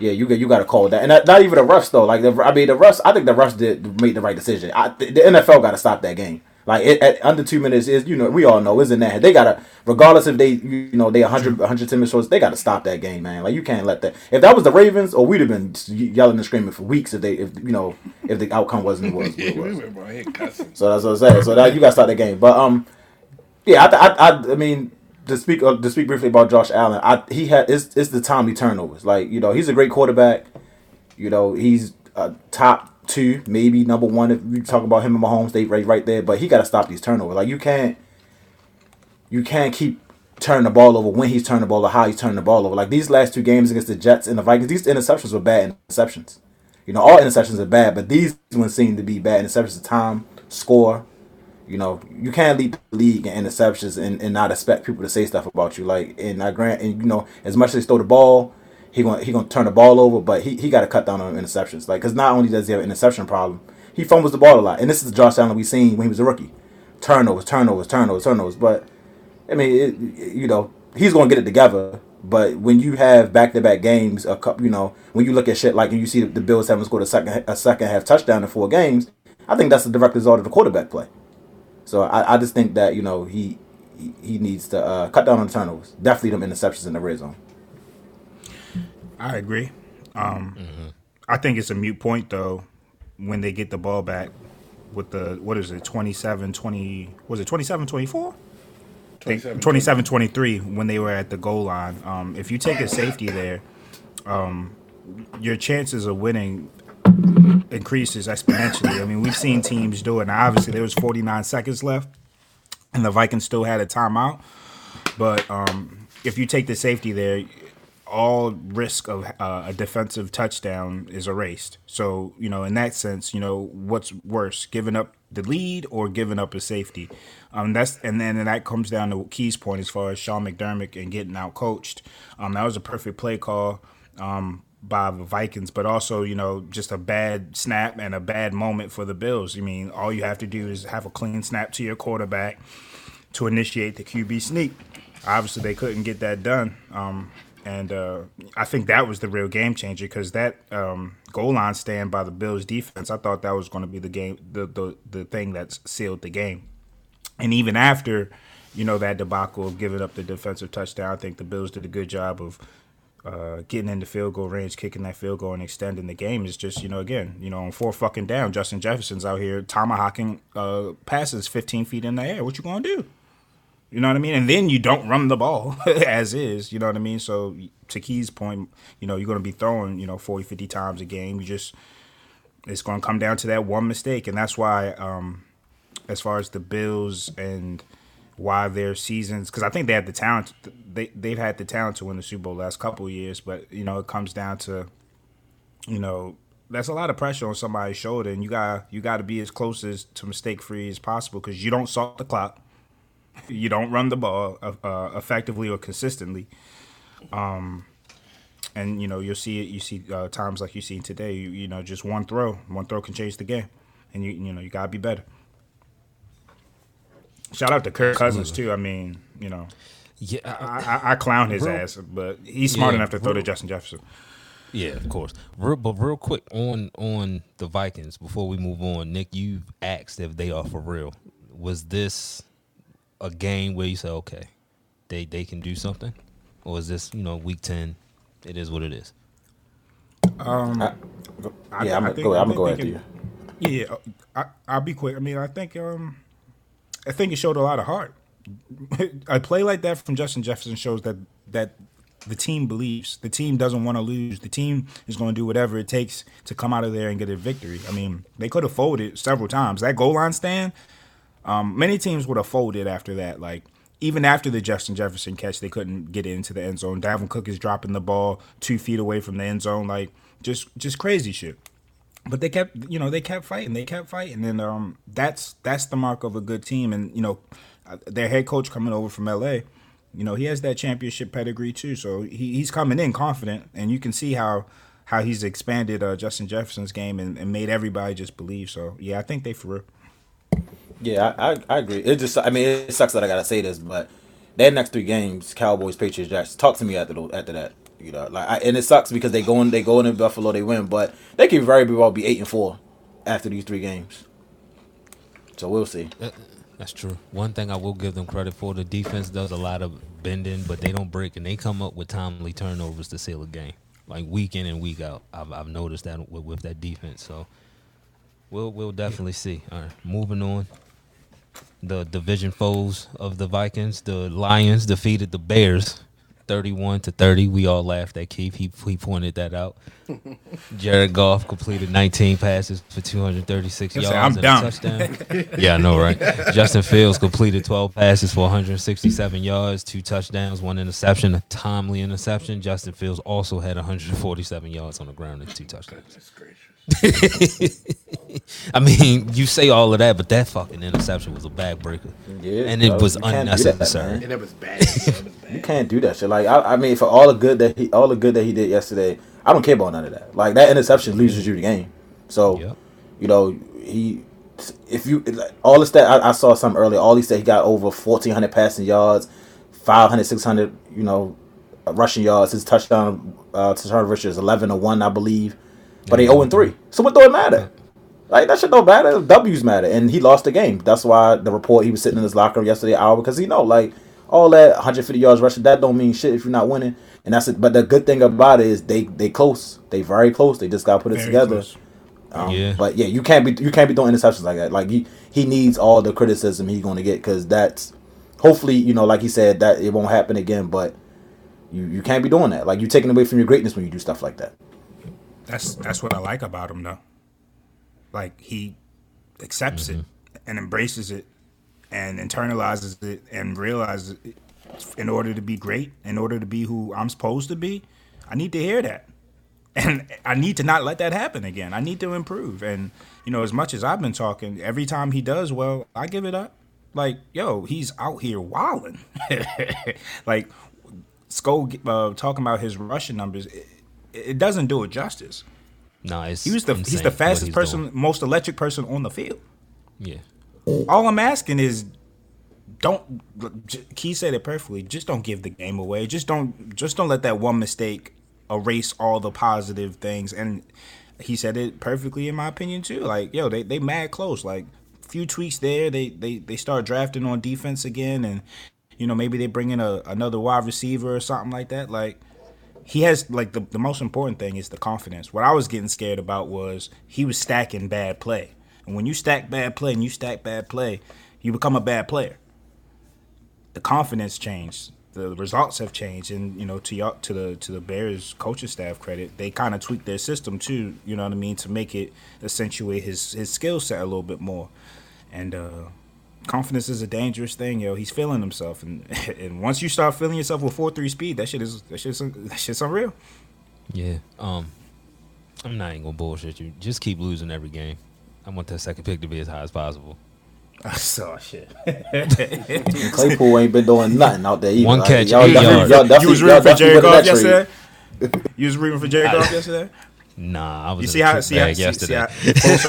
Yeah, you got you got to call that, and that, not even the refs though. Like the, I mean, the refs. I think the refs did make the right decision. I, the, the NFL got to stop that game. Like it, at under two minutes is you know we all know isn't that they gotta regardless if they you know they 100 110 minutes short they got to stop that game man like you can't let that if that was the Ravens or we'd have been yelling and screaming for weeks if they if you know if the outcome wasn't what it was. remember I hit cussing. So that's what I'm saying. So that you got to start the game. But um, yeah, I, I, I, I mean, to speak uh, to speak briefly about Josh Allen, I he had it's, it's the timely turnovers. Like you know, he's a great quarterback. You know, he's a top two, maybe number one if you talk about him and Mahomes. They right right there, but he got to stop these turnovers. Like you can't, you can't keep turning the ball over when he's turning the ball over, how he's turning the ball over. Like these last two games against the Jets and the Vikings, these interceptions were bad interceptions. You know, all interceptions are bad, but these ones seem to be bad interceptions. Of time, score. You know, you can't lead the league in interceptions and, and not expect people to say stuff about you. Like, and I grant, and you know, as much as they throw the ball, he gonna he gonna turn the ball over, but he, he got to cut down on interceptions. Like, because not only does he have an interception problem, he fumbles the ball a lot. And this is the Josh Allen we seen when he was a rookie. Turnovers, turnovers, turnovers, turnovers. But I mean, it, you know, he's gonna get it together. But when you have back to back games, a couple, you know, when you look at shit like you see the Bills haven't scored a second a second half touchdown in four games, I think that's the direct result of the quarterback play. So I, I just think that you know he he, needs to uh, cut down on turnovers. Definitely them interceptions in the red zone. I agree. Um, I think it's a mute point though when they get the ball back with the what is it 27 20 was it 27 24 27, 27 23 when they were at the goal line. Um, if you take a safety there um, your chances of winning increases exponentially. I mean we've seen teams do it. And obviously there was 49 seconds left and the vikings still had a timeout. But um, if you take the safety there all risk of uh, a defensive touchdown is erased. So, you know, in that sense, you know, what's worse, giving up the lead or giving up a safety? Um, that's and then and that comes down to Key's point as far as Sean McDermott and getting out coached. Um, that was a perfect play call um, by the Vikings, but also, you know, just a bad snap and a bad moment for the Bills. I mean, all you have to do is have a clean snap to your quarterback to initiate the QB sneak. Obviously, they couldn't get that done. Um, and uh, I think that was the real game changer because that um, goal line stand by the Bills defense, I thought that was going to be the game, the, the the thing that sealed the game. And even after, you know, that debacle of giving up the defensive touchdown, I think the Bills did a good job of uh, getting into field goal range, kicking that field goal, and extending the game. It's just, you know, again, you know, on four fucking down, Justin Jefferson's out here tomahawking uh, passes 15 feet in the air. What you gonna do? You know what I mean? And then you don't run the ball as is. You know what I mean? So to Key's point, you know, you're going to be throwing, you know, 40, 50 times a game. You just, it's going to come down to that one mistake. And that's why, um, as far as the Bills and why their seasons, because I think they have the talent, they, they've had the talent to win the Super Bowl the last couple years, but, you know, it comes down to, you know, that's a lot of pressure on somebody's shoulder, and you got you got to be as close as to mistake free as possible because you don't salt the clock, you don't run the ball uh, uh, effectively or consistently, um, and you know you'll see it. You see uh, times like you seen today. You, you know, just one throw, one throw can change the game, and you you know you gotta be better. Shout out to Kirk Cousins too. I mean, you know, Yeah, I, I, I clown his Real- ass, but he's smart Yeah, enough to throw to Justin Jefferson. Yeah, of course. Real, but real quick on on the Vikings before we move on, Nick, you asked if they are for real. Was this a game where you say, okay, they they can do something, or is this you know week ten? It is what it is. Um, I- I- yeah, I'm gonna go. I I'm go they after you. Yeah, I, I'll be quick. I mean, I think um, I think it showed a lot of heart. a play like that from Justin Jefferson shows that that the team believes. The team doesn't want to lose. The team is going to do whatever it takes to come out of there and get a victory. I mean, they could have folded several times. That goal line stand, um, many teams would have folded after that. Like even after the Justin Jefferson catch, they couldn't get into the end zone. Dalvin Cook is dropping the ball two feet away from the end zone. Like just just crazy shit but they kept you know they kept fighting they kept fighting and um that's that's the mark of a good team and you know uh, their head coach coming over from LA you know he has that championship pedigree too so he, he's coming in confident and you can see how how he's expanded uh, Justin Jefferson's game and, and made everybody just believe so yeah I think they for real Yeah, I, I I agree. It just I mean it sucks that I gotta say this, but their next three games, Cowboys, Patriots, Jacks. Talk to me after after that. You know, like I, and it sucks because they go in they go in Buffalo, they win, but they could very well be eight and four after these three games. So we'll see. That, that's true. One thing I will give them credit for: the defense does a lot of bending, but they don't break, and they come up with timely turnovers to seal a game, like week in and week out. I've I've noticed that with, with that defense. So we'll we'll definitely see. All right, moving on. The division foes of the Vikings, the Lions defeated the Bears, thirty-one to thirty. We all laughed at Keith. He he pointed that out. Jared Goff completed 19 passes for 236 He yards said, "I'm and done." a touchdown. yeah, I know, right? Justin Fields completed 12 passes for 167 yards, two touchdowns, one interception, a timely interception. Justin Fields also had 147 yards on the ground and two touchdowns. That's gracious. I mean, you say all of that, but that fucking interception was a backbreaker. Yeah, and it bro, was you that, unnecessary. man. And it was bad. It was bad. You can't do that shit. Like I, I mean, for all the good that he, all the good that he did yesterday, I don't care about none of that. Like that interception loses you the game. So, Yep. you know, he, if you like, all the stat, I, I saw some earlier. All he said he got over fourteen hundred passing yards, 500, 600, you know, rushing yards. His touchdown, uh, touchdown ratio is eleven to one, I believe. But they zero and three. So what do it matter? Like that shit don't matter. W's matter, and he lost the game. That's why the report he was sitting in his locker yesterday hour because he know like all that 150 yards rushing that don't mean shit if you're not winning. And that's it. But the good thing about it is they they close. They very close. They just got to put it Very together. close. Um, Yeah. But yeah, you can't be you can't be throwing interceptions like that. Like he he needs all the criticism he's going to get because that's hopefully you know like he said that it won't happen again. But you you can't be doing that. Like you're taking away from your greatness when you do stuff like that. That's that's what I like about him though. Like he accepts it and embraces it and internalizes it and realizes it. in order to be great, in order to be who I'm supposed to be, I need to hear that. And I need to not let that happen again. I need to improve. And you know, as much as I've been talking, every time he does well, I give it up. Like, yo, he's out here wilding. like, Sko uh, talking about his rushing numbers, it, it doesn't do it justice. No, it's He was the he's the fastest he's person, doing. most electric person on the field. Yeah, All I'm asking is, don't. Key said it perfectly. Just don't give the game away. Just don't. Just don't let that one mistake erase all the positive things. And he said it perfectly, in my opinion, too. Like, yo, they they mad close. Like, few tweaks there. They they they start drafting on defense again, and you know maybe they bring in a another wide receiver or something like that. Like. He has like the, the most important thing is the confidence. What I was getting scared about was he was stacking bad play. And when you stack bad play and you stack bad play, you become a bad player. The confidence changed. The results have changed, and you know, to y'all, to the to the Bears coaching staff credit, they kind of tweaked their system too. You know what I mean to make it accentuate his his skill set a little bit more. And uh, confidence is a dangerous thing, yo. He's feeling himself, and and once you start feeling yourself with four three speed, that shit is that shit's that shit's unreal. yeah. Um, I'm not even gonna bullshit you. Just keep losing every game. I want that second pick to be as high as possible. I saw shit. Claypool ain't been doing nothing out there. Either. One Like, catch, y'all eight definitely- yards. y'all you definitely- was y'all rooting for definitely Jared winning Goff yesterday. You was rooting for Jared Goff yesterday. Nah, I was You in see a how trick see how bag see, see how full?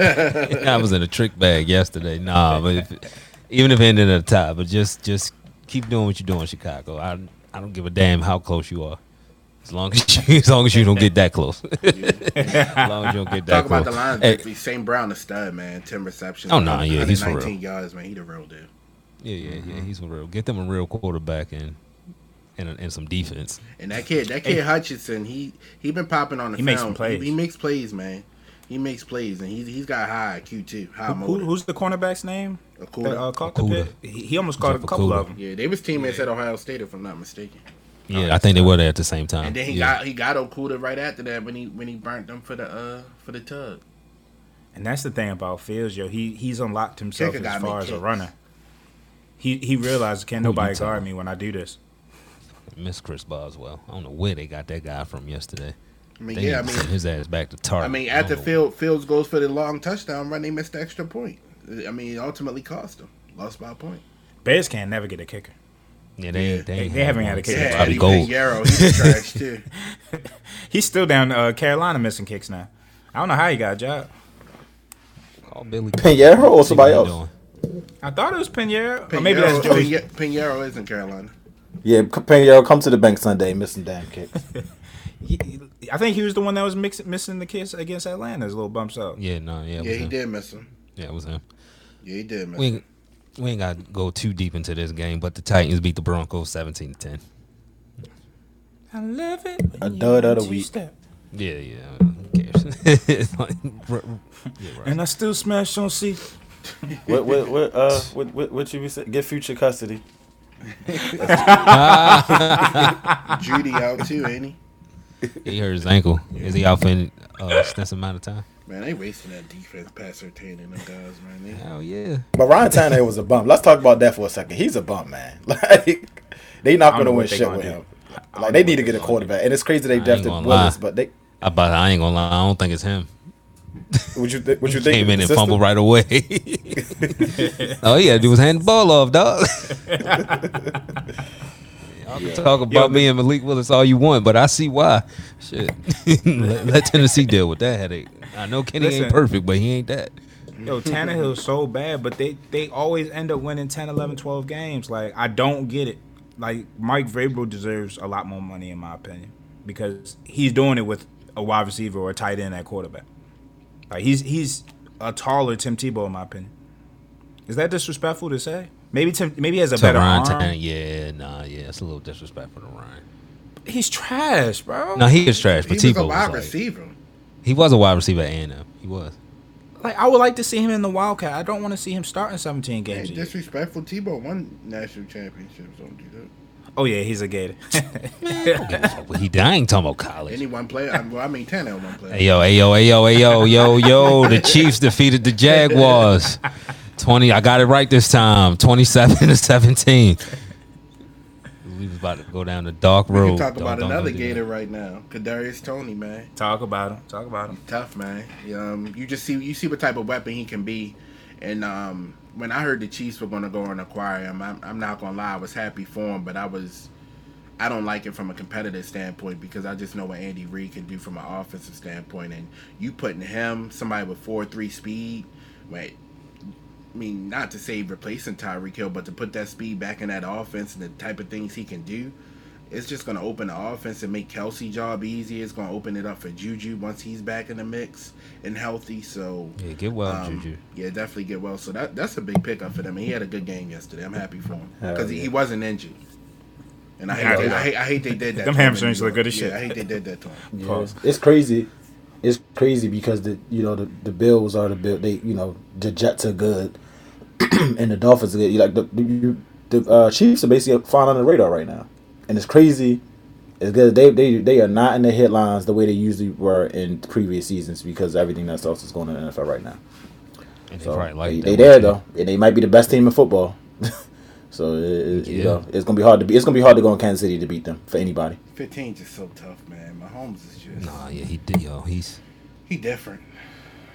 I was in a trick bag yesterday. Nah, but if, even if it ended at the top, but just just keep doing what you're doing, Chicago. I I don't give a damn how close you are, as long as you, as long as you don't get that close. as long as you don't get that Talk close. about the Lions. Hey, victory. St. Brown, the stud, man. 10 receptions. Oh, nah, yeah, he's for real. 119 yards, man. He the real deal. yeah, yeah, yeah. He's a real. Get them a real quarterback and and, and some defense. And that kid, that kid Hutchinson, he he been popping on the He film. makes some plays. He, he makes plays, man. He makes plays, and he's he's got high IQ too. High Who, motor. who's the cornerback's name? Okudah. That uh, caught the Okudah. He, he almost caught Jeff a couple Okudah. of them. yeah, they was teammates at Ohio State, if I'm not mistaken. Yeah, I think they were there at the same time. And then he yeah. got he got Okudah right after that when he when he burnt them for the uh for the tug. And that's the thing about Fields, yo. He he's unlocked himself Kicker as far make as a runner. He he realized can Who nobody guard me when I do this. Miss Chris Boswell. I don't know where they got that guy from yesterday. I mean, They yeah, I mean, his ass back to Target. I mean, after know. Field Fields goes for the long touchdown run, they missed the extra point. I mean, it ultimately cost them. Lost by a point. Bears can't never get a kicker. Yeah, they ain't, they, They- they haven't had a kicker. since Yeah, Robbie Gould. Piñeiro, he's trash too. He's still down uh, Carolina missing kicks now. I don't know how he got a job. Call Billy. Piñeiro or somebody else? doing. I thought it was Piñeiro. Or maybe that's Piñeiro, Joey. Pinhe- Piñeiro is in Carolina. Yeah, Piñeiro come to the bank Sunday, missing damn kicks. He, I think he was the one that was mix, missing the kicks against Atlanta. His little bumps up. Yeah, no, yeah, Yeah, he him. did miss him. Yeah, it was him. Yeah, he did miss We ain't, we ain't got to go too deep into this game, but the Titans beat the Broncos seventeen to ten. I love it. A when you dud of the week. step. Yeah, yeah. Who cares? It's like, r- r- yeah, right. And I still smash on C. what, what, what, uh, what, what, what you be saying? Get future custody. Jeudy out too, ain't he? he hurt his ankle. Is he out for an uh, extensive amount of time? Man, they wasting that defense, past pass retaining them guys, man. They, Hell yeah. But Ryan Tannehill was a bump. Let's talk about that for a second. He's a bump, man. Like they not gonna win shit gonna with do. him. Like they need to get a quarterback, and it's crazy they I ain't drafted Willis, lie. but they. I, but I ain't gonna lie. I don't think it's him. What you th- what you think? came in and Consistent? fumbled right away. All he had to do was hand the ball off, dog. Y'all can talk about me and Malik Willis all you want, but I see why. Shit. let, let Tennessee deal with that headache. I know Kenny Listen. ain't perfect, but he ain't that. Yo, Tannehill's so bad, but they they always end up winning 10, 11, 12 games. Like, I don't get it. Like, Mike Vrabel deserves a lot more money, in my opinion, because he's doing it with a wide receiver or a tight end at quarterback. Like, he's he's a taller Tim Tebow, in my opinion. Is that disrespectful to say? Maybe Tim, maybe he has a To better Ryan arm. Tannehill, yeah, nah, yeah, it's a little disrespectful to Ryan. He's trash, bro. No, he is trash, But he but was a wide was like, receiver. he was a wide receiver A&M. He was. Like, I would like to see him in the Wildcat. I don't want to see him starting 17 games. a disrespectful. Tebow won national championships. Don't do that. Oh yeah, he's a Gator. He, I ain't talking about college. Any one player. I, well, I mean, Tannehill one player. Hey yo, hey yo, hey yo, hey yo, yo, yo. The Chiefs defeated the Jaguars. Twenty. I got it right this time. Twenty-seven to seventeen. We was about to go down the dark road. We road. can talk Don't- about don't another do that. Gator right now. Kadarius Toney, man. Talk about him. Talk about him. tough man. Um, you just see you see what type of weapon he can be, and um, when I heard the Chiefs were going to go and acquire him, I'm, I'm not gonna lie, I was happy for him, but I was, I don't like it from a competitive standpoint because I just know what Andy Reid can do from an offensive standpoint, and you putting him somebody with four three speed, wait. I mean, not to say replacing Tyreek Hill, but to put that speed back in that offense and the type of things he can do, it's just going to open the offense and make Kelce job easier. It's going to open it up for Juju once he's back in the mix and healthy. So Yeah, get well, um, Juju. yeah, definitely get well. So that that's a big pickup for them. And he had a good game yesterday. I'm happy for him because he, he wasn't injured. And I hate, Yeah, that- yeah. I hate I hate they did that. Them to him in hamstrings look good York. as Yeah, shit. I hate they did that to him. Yeah, it's crazy. It's crazy because the you know the, the Bills are the bill. They you know the Jets are good, and the Dolphins are good. You like the the, you- the uh, Chiefs are basically flying on the radar right now, and it's crazy. It's good. They they they are not in the headlines the way they usually were in previous seasons because everything that else is going on in the NFL right now. And they So probably like they, they there too. though, and they might be the best team in football. So it, it- you know it's gonna be hard to be. It's gonna be hard to go in Kansas City to beat them for anybody. 15 just so tough, man. Mahomes is just Nah, yeah, he did, yo. He's he different.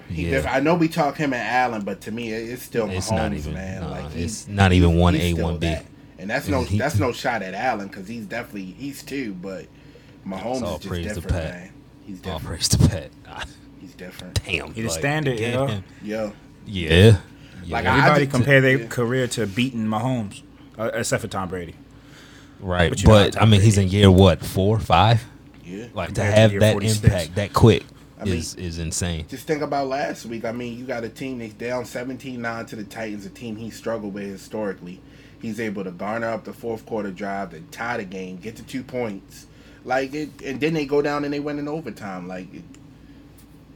He yeah. different. I know we talk him and Allen, but to me, it's still It's Mahomes, not even- man. nah, like he's, it's not even one A, one B. that. And that's no He- that's no shot at Allen because he's definitely he's two, but Mahomes all is just praise to different, man. He's all different. praise to Pat. He's different. Damn, He the like, standard, get yo. Yeah, yeah. Like, I- Everybody compare their yeah. career to beating Mahomes, uh, except for Tom Brady. right. but you know how But I Tom mean, he's in year what four, five? yeah. Like to Compared to have year that 46. impact that quick I mean- is is insane. Just think about last week. I mean, you got a team that's down 17-9 to the Titans, a team he struggled with historically. He's able to garner up the fourth quarter drive, to tie the game, get to two points, like it, and then they go down and they win in overtime. Like it,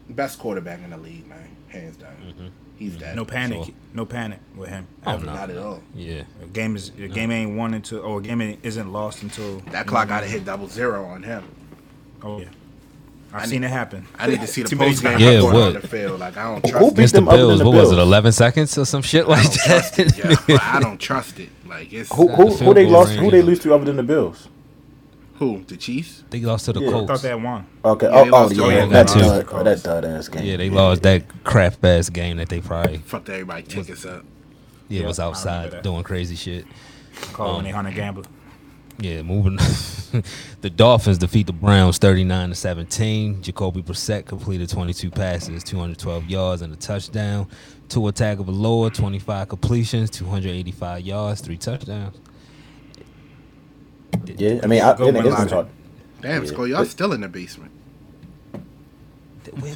best quarterback in the league, man, hands down. Mm-hmm. He's mm-hmm. that. No panic, Sure. no panic with him. Oh, Ever. no. not at all. Yeah, The game is the game ain't won until or a game isn't lost until That clock got to hit double zero on him. Oh yeah, I've I seen need- it happen. I need to see the Too post game. Yeah, it report on the field. Like I don't Who trust beat it. against the other than Bills. the What was it? Eleven seconds or some shit like don't trust it. that? Yeah, I don't trust it. Like it's Who who, the who they lost? range, Who they lose to other than the Bills? who the Chiefs. they lost to the Yeah. I I thought Colts. they had won. Okay. Yeah, oh, oh yeah, yeah, that they lost dud, oh, that dud ass game. Yeah, they lost that crap ass game that they probably Fucked everybody tickets up. yeah, Yeah, was outside doing crazy shit. Call Um, when they hunt gambler. Yeah, moving. the Dolphins defeat the Browns 39 to 17. Jacoby Brissett completed 22 passes, 212 yards, and a touchdown. Tua Tagovailoa 25 completions, 285 yards, three touchdowns. Yeah, I mean, I, Go it, win it's gonna Logic. be hard. Damn, Yeah. Skull, y'all still in the basement.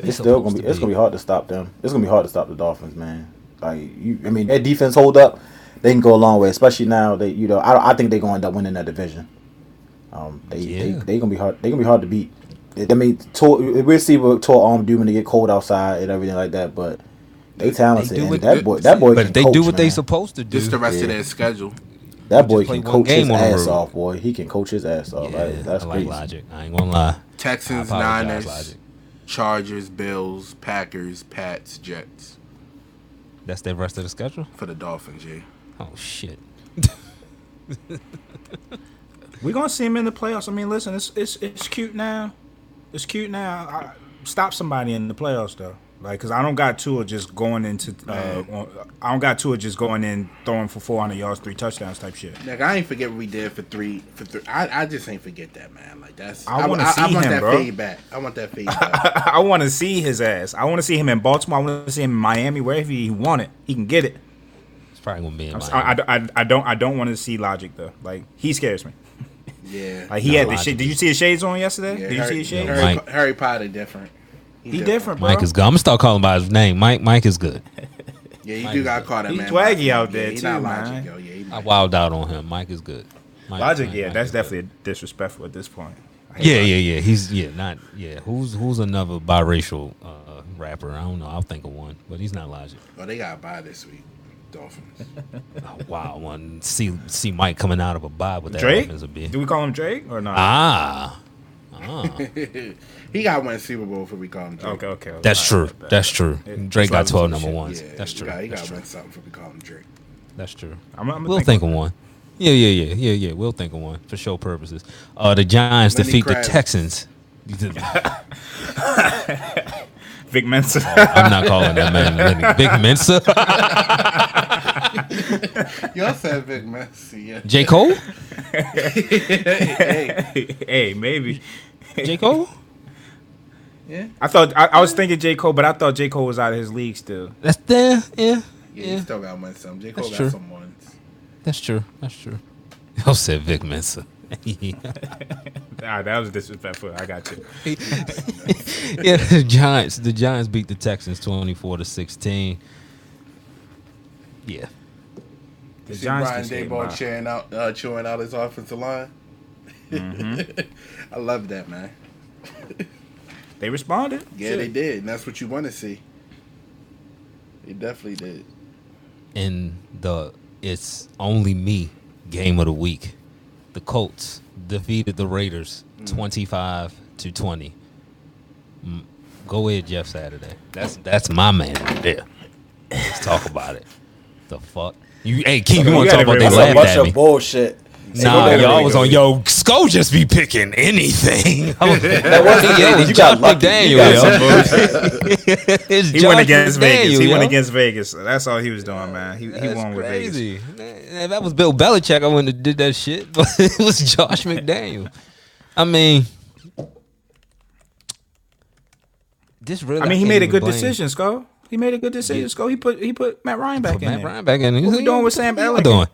It's still gonna supposed be. to It's gonna be hard to stop them. It's gonna be hard to stop the Dolphins, man. Like you, I mean, that defense hold up. They can go a long way, especially now. that you know, I, I think they're gonna end up winning that division. Um, they, they, Yeah. they gonna be hard. They gonna be hard to beat. I mean, Tua, we'll see what Tua arm do when they get cold outside and everything like that. But they talented. do and what- that boy, that boy But can they coach, do what they man. supposed to do. Just the rest of their schedule. That boy can coach his game on the ass road. off, boy. He can coach his ass off. yeah, Like, that's I like crazy. logic. I ain't gonna lie. Texans, Niners, Logic. Chargers, Bills, Packers, Pats, Jets That's the rest of the schedule. for the Dolphins. Yeah. Oh shit. We're gonna see him in the playoffs. I mean, listen, it's it's it's cute now. It's cute now. I, stop somebody in the playoffs though. Like, cause I don't got Tua just going into. Uh, I don't got Tua just going in throwing for 400 yards, three touchdowns type shit. Like I ain't forget what we did for three. For three. I, I just ain't forget that man. Like that's. I wanna I, see I want him, that bro. feedback. I want that feedback. I want to see his ass. I want to see him in Baltimore. I want to see him in Miami, wherever he want it. He can get it. It's probably gonna be in I'm s- Miami. I, I, I, I don't I don't want to see Logic though. Like he scares me. yeah. Like he Nah, had the Logic shade. Did you see his shades on yesterday? yeah Did you Harry, see his shades? Yeah, Harry, Harry Potter different. He different, bro. Mike is good. I'm gonna start calling by his name. Mike. Mike is good. Yeah, you Mike do got good. caught that He man. swaggy by accident. out Yeah, there he too, not man. yo. Yeah, he I not- wowed out on him. Mike is good. Mike, Logic, Mike- yeah, Mike that's is good. definitely disrespectful at this point. Yeah, Logic. yeah, yeah. He's yeah, not yeah. Who's who's another biracial uh, rapper? I don't know. I'll think of one, but he's not Logic. Oh, they got by this week. Dolphins. Oh, wow, one see see Mike coming out of a bye with that Drake? offensive bid. Do we call him Drake or not? Ah, ah. he got one Super Bowl before we call him Drake. okay, okay. That's All true. right, bet, That's true. It- Drake got twelve number shit. ones. Yeah, That's he true. Got, he That's got true. one something before we call him Drake. That's true. I'm, I'm We'll think of one. Yeah, yeah, yeah, yeah, yeah. We'll think of one for show purposes. Uh, the Giants Lenny defeat Kravitz. the Texans. Vic Mensa. I'm not calling that man Vic Big Mensa. Y'all said Big Messy. Yeah. J Cole. hey, hey, maybe. J Cole. yeah. I thought I, I was thinking J Cole, but I thought J Cole was out of his league still. That's there. Yeah, Yeah, yeah. he still got one some. J. Cole That's got true. some ones. That's true. That's true. I said Vic Mensa. Ah, that was disrespectful. I got you. yeah, the Giants. The Giants beat the Texans twenty-four to sixteen. Yeah, The You see Giants Brian can skate Daboll by. chewing out, uh, chewing out his offensive line. Mhm. I love that, man. They responded. Yeah, Shit. they did, and that's what you want to see. They definitely did. in the it's only me game of the week. The Colts defeated the Raiders twenty-five to twenty. Mm, Go ahead, Jeff Saturday. That's that's my man right there. Let's talk about it. The fuck You hey Keith, You you want to talk about they remember- That's a laughed bunch at of me? bullshit. Nah, Hey, y'all was on yo. Sko just be picking anything. That wasn't yeah, you. it's Josh got lucky. McDaniel. You got yo. some It's He Josh went against Vegas. McDaniel, He went against Vegas. That's all he was doing, man. He, he That's won with Vegas. Man, If that was Bill Belichick, I wouldn't have did that shit. But it was Josh McDaniel. I mean, this really. I mean, he made a good blame decision, Sko. He made a good decision, Sko. He put he put Matt Ryan back Put in Matt there. Ryan back in. What we doing with Sam What Ehlinger? Doing?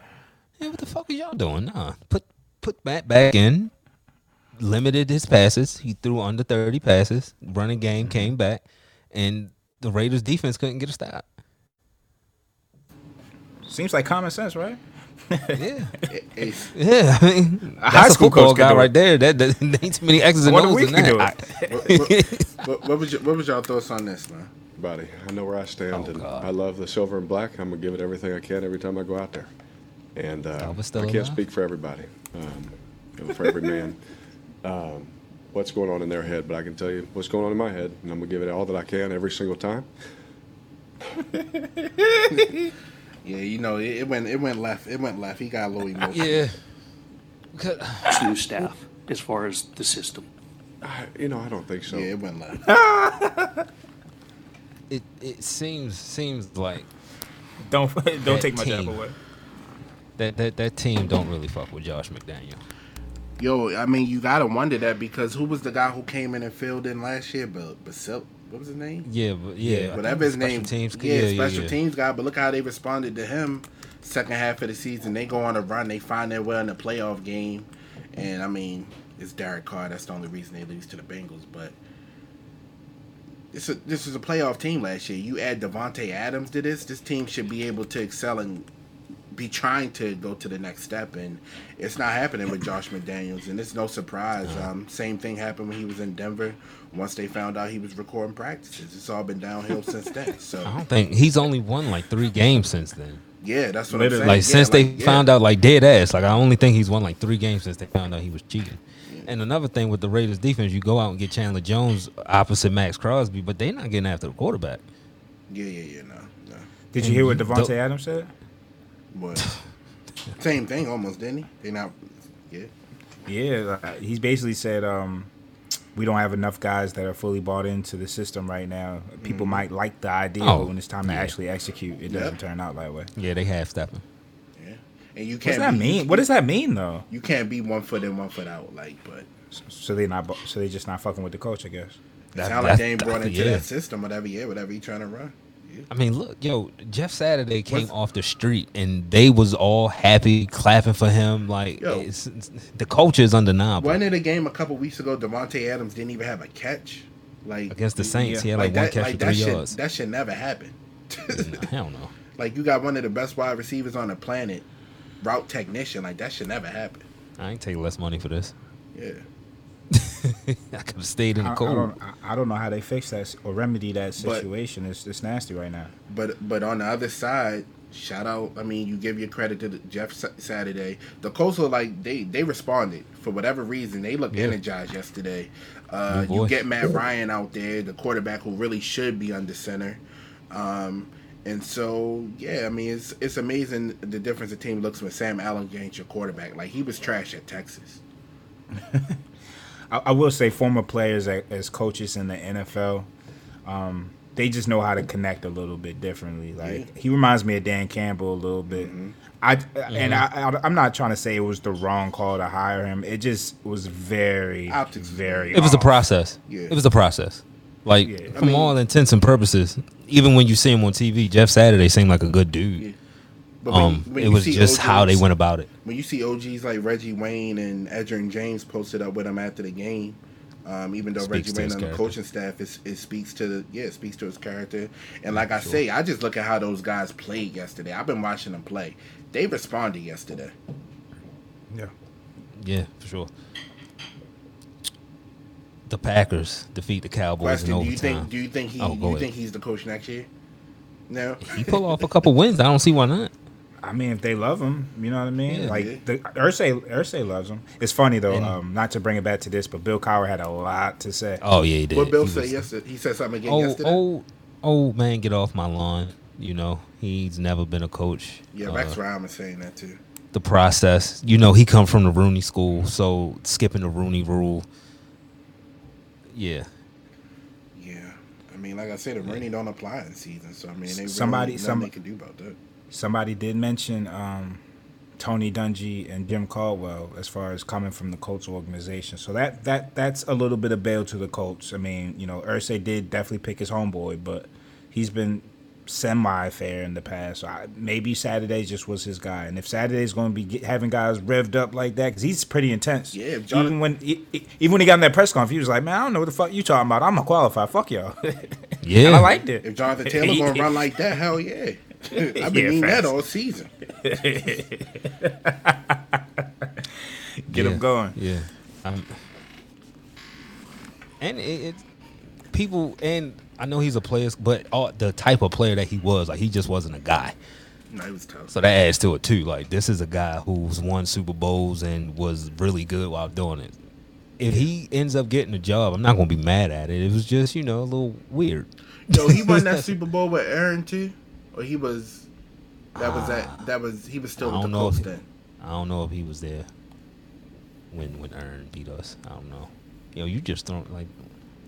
Yeah, what the fuck are y'all doing? Nah, put put Matt back in. Limited his passes. He threw under thirty passes. Running game Mm-hmm. came back, and the Raiders defense couldn't get a stop. Seems like common sense, right? Yeah, Hey, yeah. I mean, A high that's a school football coach could guy right there. That, that ain't too many X's and O's we in can that. do I- what, what, what, what was your, what was y'all thoughts on this, man? Buddy. I know where I stand, Oh, and God. I love the silver and black. I'm gonna give it everything I can every time I go out there. And uh, I can't alive? speak for everybody, um, you know, for every man, um, what's going on in their head, but I can tell you what's going on in my head, and I'm gonna give it all that I can every single time. Yeah, you know, it, it went it went left. It went left. He got a little emotional. yeah. new staff as far as the system. I, you know, I don't think so. Yeah, it went left. It it seems seems like Don't don't take my jab team. away. that, that that team don't really fuck with Josh McDaniel. Yo, I mean, you gotta wonder that because who was the guy who came in and filled in last year? But Basil, what was his name? Yeah, but yeah, I think Whatever his name. Teams, yeah, special teams guy. But look how they responded to him. Second half of the season, they go on a run. They find their way in the playoff game, and I mean, it's Derek Carr. That's the only reason they lose to the Bengals. But this is this is a playoff team last year. You add Davante Adams to this, this team should be able to excel and be trying to go to the next step. And it's not happening with Josh McDaniels, and it's no surprise. Um, same thing happened when he was in Denver. Once they found out he was recording practices, it's all been downhill since then. So I don't think he's only won like three games since then. yeah, that's what Literally. I'm saying. Like Yeah, since like, they yeah. found out, like dead ass. Like I only think he's won like three games since they found out he was cheating. And another thing with the Raiders defense, you go out and get Chandler Jones opposite Maxx Crosby, but they're not getting after the quarterback. Yeah, yeah, yeah, no, no. Did you hear what And Davante the- Adams said? But same thing almost, didn't he? They not. Yeah. Yeah, uh, he's basically said um, we don't have enough guys that are fully bought into the system right now. People might like the idea, Oh, but when it's time to actually execute, it doesn't Yep. turn out that way. Yeah, they half stepping. Yeah. And you What can't does that be, mean? What does that mean though? You can't be one foot in, one foot out. Like, but So they not, so they just not fucking with the coach, I guess. it That- sound like they ain't brought into yeah. that system whatever year, whatever he trying to run. I mean, look, yo, Jeff Saturday came What's- off the street and they was all happy, clapping for him. Like Yo. it's, it's- the culture is undeniable. One in the game a couple weeks ago, Davante Adams didn't even have a catch. Like Against the Saints, Yeah. he had like, one that, catch like for that three should yards. that should never happen. Nah, hell no. like you got one of the best wide receivers on the planet, route technician. Like that should never happen. I ain't take less money for this. Yeah. I could have stayed in I, the I cold. don't, I, I don't know how they fix that or remedy that But- situation. it's, it's nasty right now. But but on the other side, shout out. I mean, you give your credit to the Jeff Saturday. The Colts are like they they responded for whatever reason. They looked Yeah. energized yesterday. Uh, you get Matt Ryan out there, the quarterback who really should be under center. Um, and so yeah, I mean it's it's amazing the difference the team looks when Sam Allen ain't your quarterback. Like he was trash at Texas. I, I will say, former players a- as coaches in the NFL, um, they just know how to connect a little bit differently. Like he reminds me of Dan Campbell a little bit. I and I, I, I'm not trying to say it was the wrong call to hire him. It just was very, Optics very. It was a off. process. Yeah. It was a process. Like Yeah. I from mean- all intents and purposes, even when you see him on TV, Jeff Saturday seemed like a good dude. Yeah. But when- Um, when it was see just how they went about it. when you see OGs like Reggie Wayne and Edgerrin James posted up with him after the game, um, even though Speaks Reggie Wayne his on the coaching staff, it, it speaks to the yeah, it speaks to his character. And like I say, I just look at how those guys played yesterday. I've been watching them play. They responded yesterday. Yeah. Yeah, for sure. The Packers defeat the Cowboys Weston, in do you think do you think he Oh, do you think he's the coach next year? No. he pull off a couple wins. I don't see why not. I mean, if they love him, you know what I mean. Yeah. like Yeah. the Irsay, Irsay loves him. It's funny though, And- um, not to bring it back to this, but Bill Cowher had a lot to say. Oh yeah, he did. What Bill He said was- yesterday? He said something again Oh, yesterday. old, old man, get off my lawn. You know, he's never been a coach. Yeah, Uh, Rex Ryan was saying that too. the process. You know, he come from the Rooney school, so skipping the Rooney rule. Yeah, Yeah, I mean, like I said, the Rooney don't apply in season, so I mean, they Somebody- really, nothing some- they can do about that. Somebody did mention um, Tony Dungy and Jim Caldwell as far as coming from the Colts organization. So that that that's a little bit of bail to the Colts. I mean, you know, Irsay did definitely pick his homeboy, but he's been semi fair in the past. So I, maybe Saturday just was his guy. And if Saturday's going to be get, having guys revved up like that, because he's pretty intense. Yeah, if Jonathan- even when he, he- even when he got in that press conference, he was like, "Man, I don't know what the fuck you talking about. I'm a qualified. Fuck y'all." yeah. and I liked it. If Jonathan Taylor gonna run like that, hell yeah. I've been Yeah, meaning that all season. Get him going. Yeah, um, and it, it people and I know he's a player, but all, the type of player that he was, like he just wasn't a guy. No, it was tough. So that adds to it too. Like this is a guy who's won Super Bowls and was really good while doing it. If he ends up getting a job, I'm not gonna be mad at it. It was just you know a little weird. Yo, he won that Super Bowl with Aaron too, or he was. That was that. That was he was still I with the don't know Colts if- then. I don't know if he was there when when Aaron beat us. I don't know. Yo, you just throw like,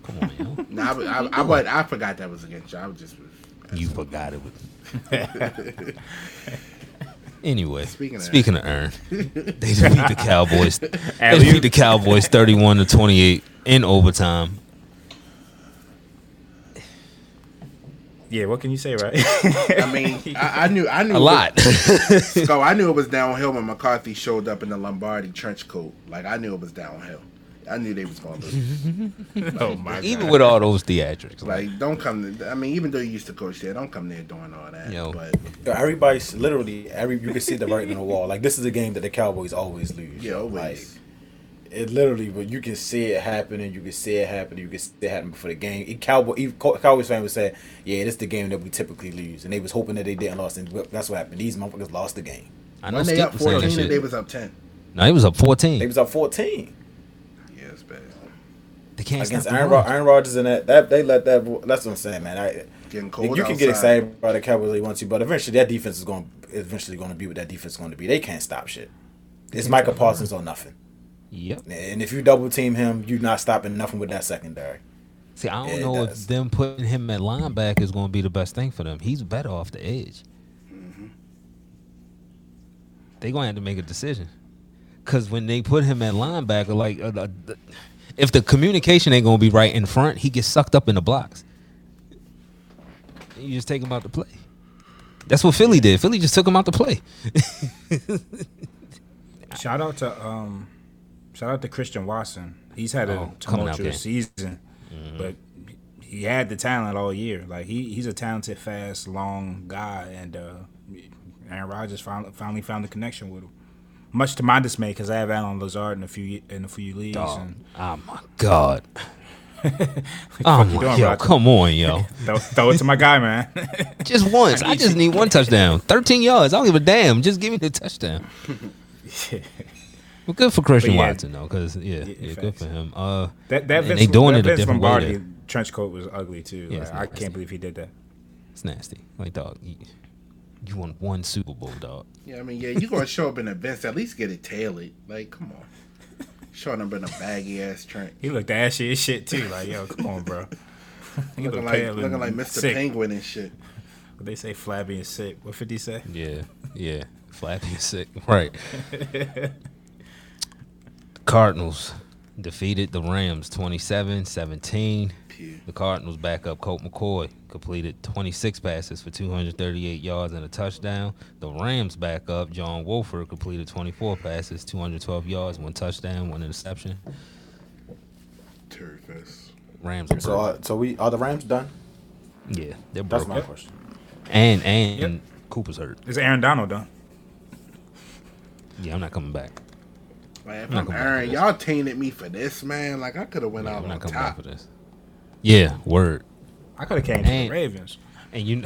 come on, yo. No, I, was- I, I, was- I forgot that was against you. I was just. You forgot it. Was... anyway, Speaking of, speaking of of, Aaron, they beat the Cowboys. they Alley-oop. the Cowboys thirty-one to twenty-eight in overtime. Yeah, what can you say, right? I mean, I, I knew. I knew A lot. So I knew it was downhill when McCarthy showed up in the Lombardi trench coat. Like I knew it was downhill. I knew they was going to lose. oh my God. Even with all those theatrics, like, Like, don't come. To, I mean, even though you used to coach there, don't come there doing all that. Yo. But Yo, Everybody's literally every you can see the writing on the wall. Like this is a game that the Cowboys always lose. yeah, always. Like, it literally, but you can see it happening. You can see it happening. You can see it happening before the game. It, Cowboy, even Cowboys fan would say, "Yeah, this is the game that we typically lose," and they was hoping that they didn't lose, and that's what happened. These motherfuckers lost the game. I know when they Skip up was saying that fourteen, and they was up ten. No, he was up fourteen. They fourteen. was up fourteen Yeah, it's bad. They can't against stop Aaron. Rod- Aaron Rodgers and that. That they let that. That's what I'm saying, man. I, Getting cold. you can get excited by the Cowboys if you want to, but eventually that defense is going eventually going to be what that defense is going to be. They can't stop shit. It's Micah Parsons or nothing. Yep. And if you double team him, you're not stopping nothing with that secondary. See, I don't Yeah, know that's- if them putting him at linebacker is going to be the best thing for them. He's better off the edge. Mm-hmm. They going to have to make a decision. Because when they put him at linebacker, like, uh, uh, the- if the communication ain't going to be right in front, he gets sucked up in the blocks. You just take him out to play. That's what Philly did. Philly just took him out to play. Shout out to um, shout out to Christian Watson. He's had a Oh, tumultuous season, but he had the talent all year. Like he, he's a talented, fast, long guy, and uh, Aaron Rodgers finally, finally found the connection with him. Much to my dismay, because I have Allen Lazard in a few in a few leagues. Dog. And Oh, my God. Oh, the fuck you my, doing, yo, come on, yo. Throw, throw it to my guy, man. Just once. I just need one touchdown. 13 yards. I don't give a damn. Just give me the touchdown. Well, good for Christian yeah. Watson though, because yeah, Yeah, yeah, good for him. Uh, that that Vince, they doing that it a different way Lombardi there. trench coat was ugly too. Yeah, Like, I can't believe he did that. it's nasty. Like dog, you, you won one Super Bowl, dog. Yeah, I mean, yeah, you gonna show up in events, at least get it tailored. Like, come on. Showing up in a baggy ass trench. He looked ashy as shit too. Like yo, come on, bro. He Looking looked like looking like Mr. sick. Penguin and shit. What they say flabby and sick. What 50 say? Yeah, yeah. Flabby and sick. Right. Cardinals defeated the Rams 27-17. Pew. The Cardinals backup Colt McCoy completed 26 passes for 238 yards and a touchdown. The Rams backup John Wolford completed 24 passes, 212 yards, one touchdown, one interception. Terry Fest. Rams are So, uh, so we are the Rams done? yeah, they're That's broken. my question. And and Yep. Cooper's hurt. Is Aaron Donald done? Yeah, I'm not coming back. Like, if I'm I'm Aaron, y'all tainted me for this, man. Like, I could have went Yeah, out I'm on not coming top. back for this. Yeah, word. I could have came to the Ravens. And you,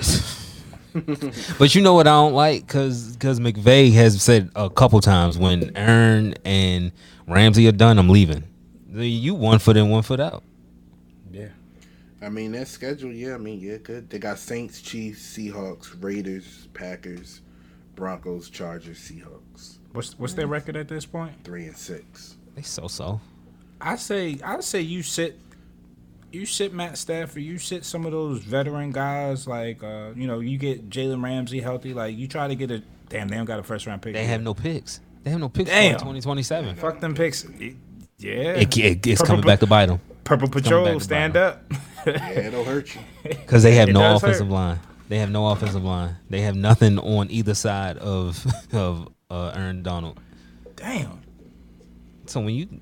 but you know what I don't like, cause cause McVay has said a couple times when Aaron and Ramsey are done, I'm leaving. You one foot in, one foot out. Yeah. I mean, their schedule, yeah, I mean, yeah, good. They got Saints, Chiefs, Seahawks, Raiders, Packers, Broncos, Chargers, Seahawks. What's what's their record at this point? Three and six. They so so. I say I say you sit you sit Matt Stafford, you sit some of those veteran guys like uh, you know, you get Jalen Ramsey healthy, like you try to get a damn they don't got a first round pick. They yet. have no picks. They have no picks Damn. for 2027. fuck them picks. Yeah. It, it, it's Purple coming back to bite them Purple Patrol, stand up. Yeah, it'll hurt you. because they have It no does hurt. offensive line. They have no offensive line. They have nothing on either side of of uh, Aaron Donald. Damn. So when you when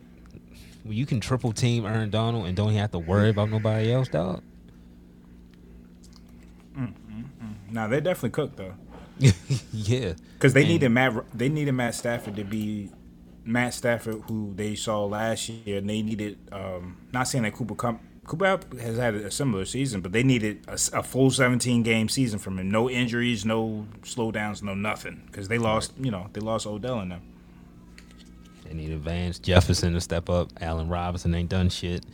you can triple team Aaron Donald and don't have to worry about nobody else, dog. Mm, mm, mm. Nah, they definitely cooked though. yeah, Because they And- needed Matt. They needed Matt Stafford to be Matt Stafford, who they saw last year, and they needed. Um, not saying that Cooper Kupp, Cooper has had a similar season, but they needed a full 17 game season from him. No injuries, no slowdowns, no nothing. Because they lost, you know, they lost Odell in them. They need Van Jefferson to step up. Allen Robinson ain't done shit.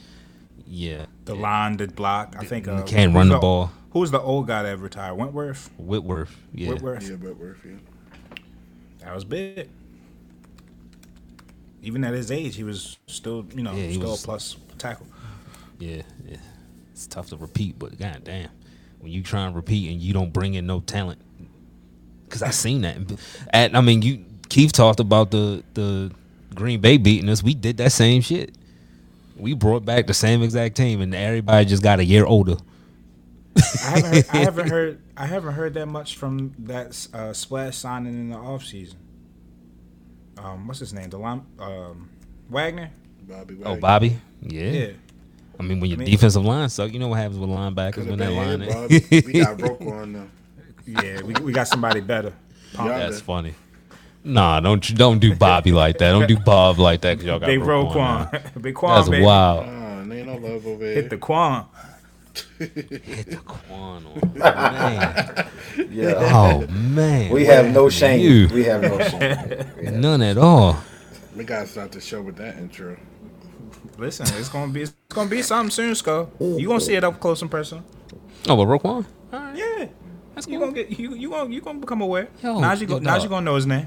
Yeah, The line did block. I think You uh, can't run the ball. Who was the old guy that retired? Wentworth. Whitworth. Yeah, Whitworth. Yeah, Whitworth, yeah. That was big. Even at his age, he was still, you know, Yeah, he still was- a plus tackle. yeah, yeah. It's tough to repeat, but goddamn, when you try and repeat and you don't bring in no talent, because I seen that. At I mean, you Keith talked about the the Green Bay beating us. We did that same shit. We brought back the same exact team, and everybody just got a year older. I haven't, heard, I haven't heard I haven't heard that much from that uh, splash signing in the offseason. Um, what's his name? The line, um, Wagner. Bobby Oh, Bobby. Yeah. Yeah. I mean, when your I mean- defensive line suck, you know what happens with linebackers when that line. him, Bobby. we got Roquan though. Yeah, we, we got somebody better. Pump. That's funny. Nah, don't don't do Bobby like that. Don't do Bob like that because y'all got Big Roquan now. Roquan. Big Quan, That's baby. wild. And ain't no love over here. Hit the Quan. Hit the Quan on man. Yeah. Oh man, We have no shame. You. We have no shame. We have- none at all. we gotta start the show with that intro. Listen, it's gonna be it's gonna be something soon, Skull. You gonna see it up close and personal. Oh, but Roquan. Yeah. That's You cool. gonna get you you gonna you gonna become aware. Yo, Najee yo, go, dog. Najee gonna know his name.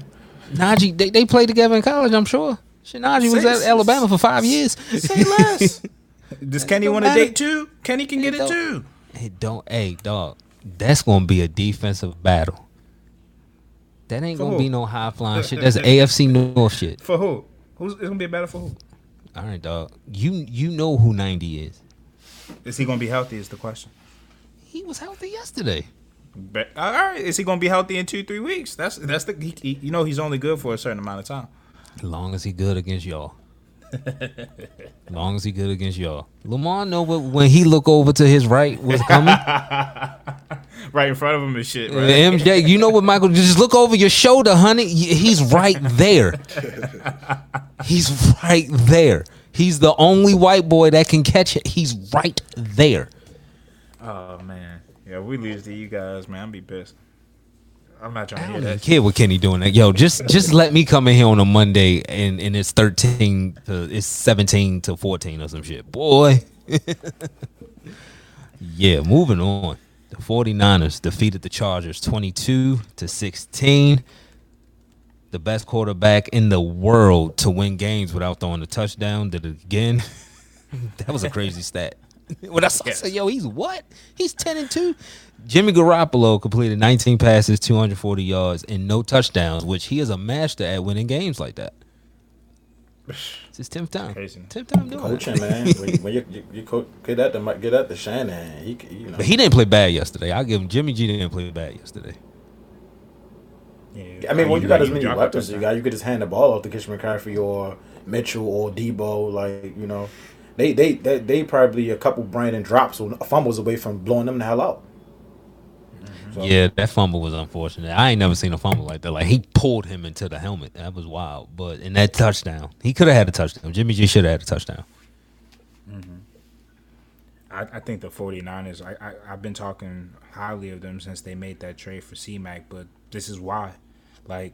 Najee, they, they played together in college. I'm sure. Shit, Najee was at Alabama for five years. Say less. Does Kenny want to date too? Kenny can get it too. Hey, don't. Hey, dog. That's gonna be a defensive battle. That ain't For gonna who? be no high flying shit. That's AFC North shit. For who? Who's it's gonna be a battle for who? All right, dog. You you know who 90 is. Is he gonna be healthy? Is the question. He was healthy yesterday. But, all right, is he gonna be healthy in two three weeks? That's that's the he, he- you know he's only good for a certain amount of time. As Long as he good against y'all. as Long as he good against y'all. Lamar know what when he look over to his right was coming. Right in front of him and shit. Uh, MJ, you know what Michael? Just look over your shoulder, honey. He's right there. He's right there. He's the only white boy that can catch it. He's right there. Oh man, yeah, we lose to you guys, man. I'm be pissed. I'm not trying to hear that. Kid, what Kenny doing. That yo, just just let me come in here on a Monday and and it's thirteen to it's seventeen to fourteen or some shit, boy. yeah, moving on. The 49ers defeated the Chargers 22 to 16. The best quarterback in the world to win games without throwing a touchdown did it again. that was a crazy stat. When I saw, I said, "Yo, he's what? He's 10 and 2." Jimmy Garoppolo completed 19 passes, 240 yards, and no touchdowns, which he is a master at winning games like that. It's his 10th time. Crazy. 10th time doing it. Coaching, man. when when you, you, you co- get at the Mi- get at the Shanahan, he you know. But he didn't play bad yesterday. I'll give him Jimmy G didn't play bad yesterday. Yeah, I mean, when you got as many drop a weapons, you got you could just hand the ball off to Christian McCaffrey or Mitchell or Deebo. Like you know, they they they, they probably a couple Brandon drops or fumbles away from blowing them the hell out. So, Yeah, that fumble was unfortunate. I ain't never seen a fumble like that. Like he pulled him into the helmet. That was wild. But in that touchdown, he could have had a touchdown. Jimmy G should have had a touchdown. Mm-hmm. I, I think the 49ers, I, I, I've been talking highly of them since they made that trade for C-Mac, but this is why. Like,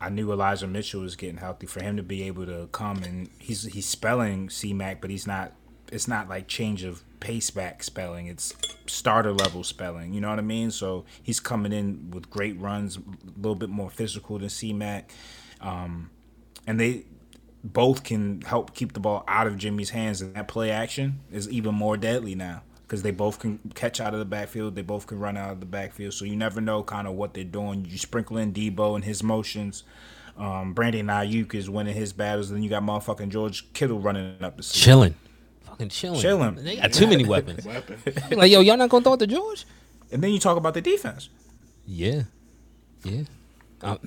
I knew Elijah Mitchell was getting healthy. For him to be able to come and he's he's spelling C-Mac, but he's not it's not like change of pace back spelling. It's starter level spelling. You know what I mean? So he's coming in with great runs, a little bit more physical than C Mac, um, and they both can help keep the ball out of Jimmy's hands. And that play action is even more deadly now because they both can catch out of the backfield. They both can run out of the backfield. So you never know kind of what they're doing. You sprinkle in Deebo and his motions. Um, Brandon Aiyuk is winning his battles. Then you got motherfucking George Kittle running up the field. Chilling. Fucking chilling. Chilling. They got too many weapons. Weapon. like, yo, y'all not gonna throw it to George? And then you talk about the defense. Yeah, yeah. I,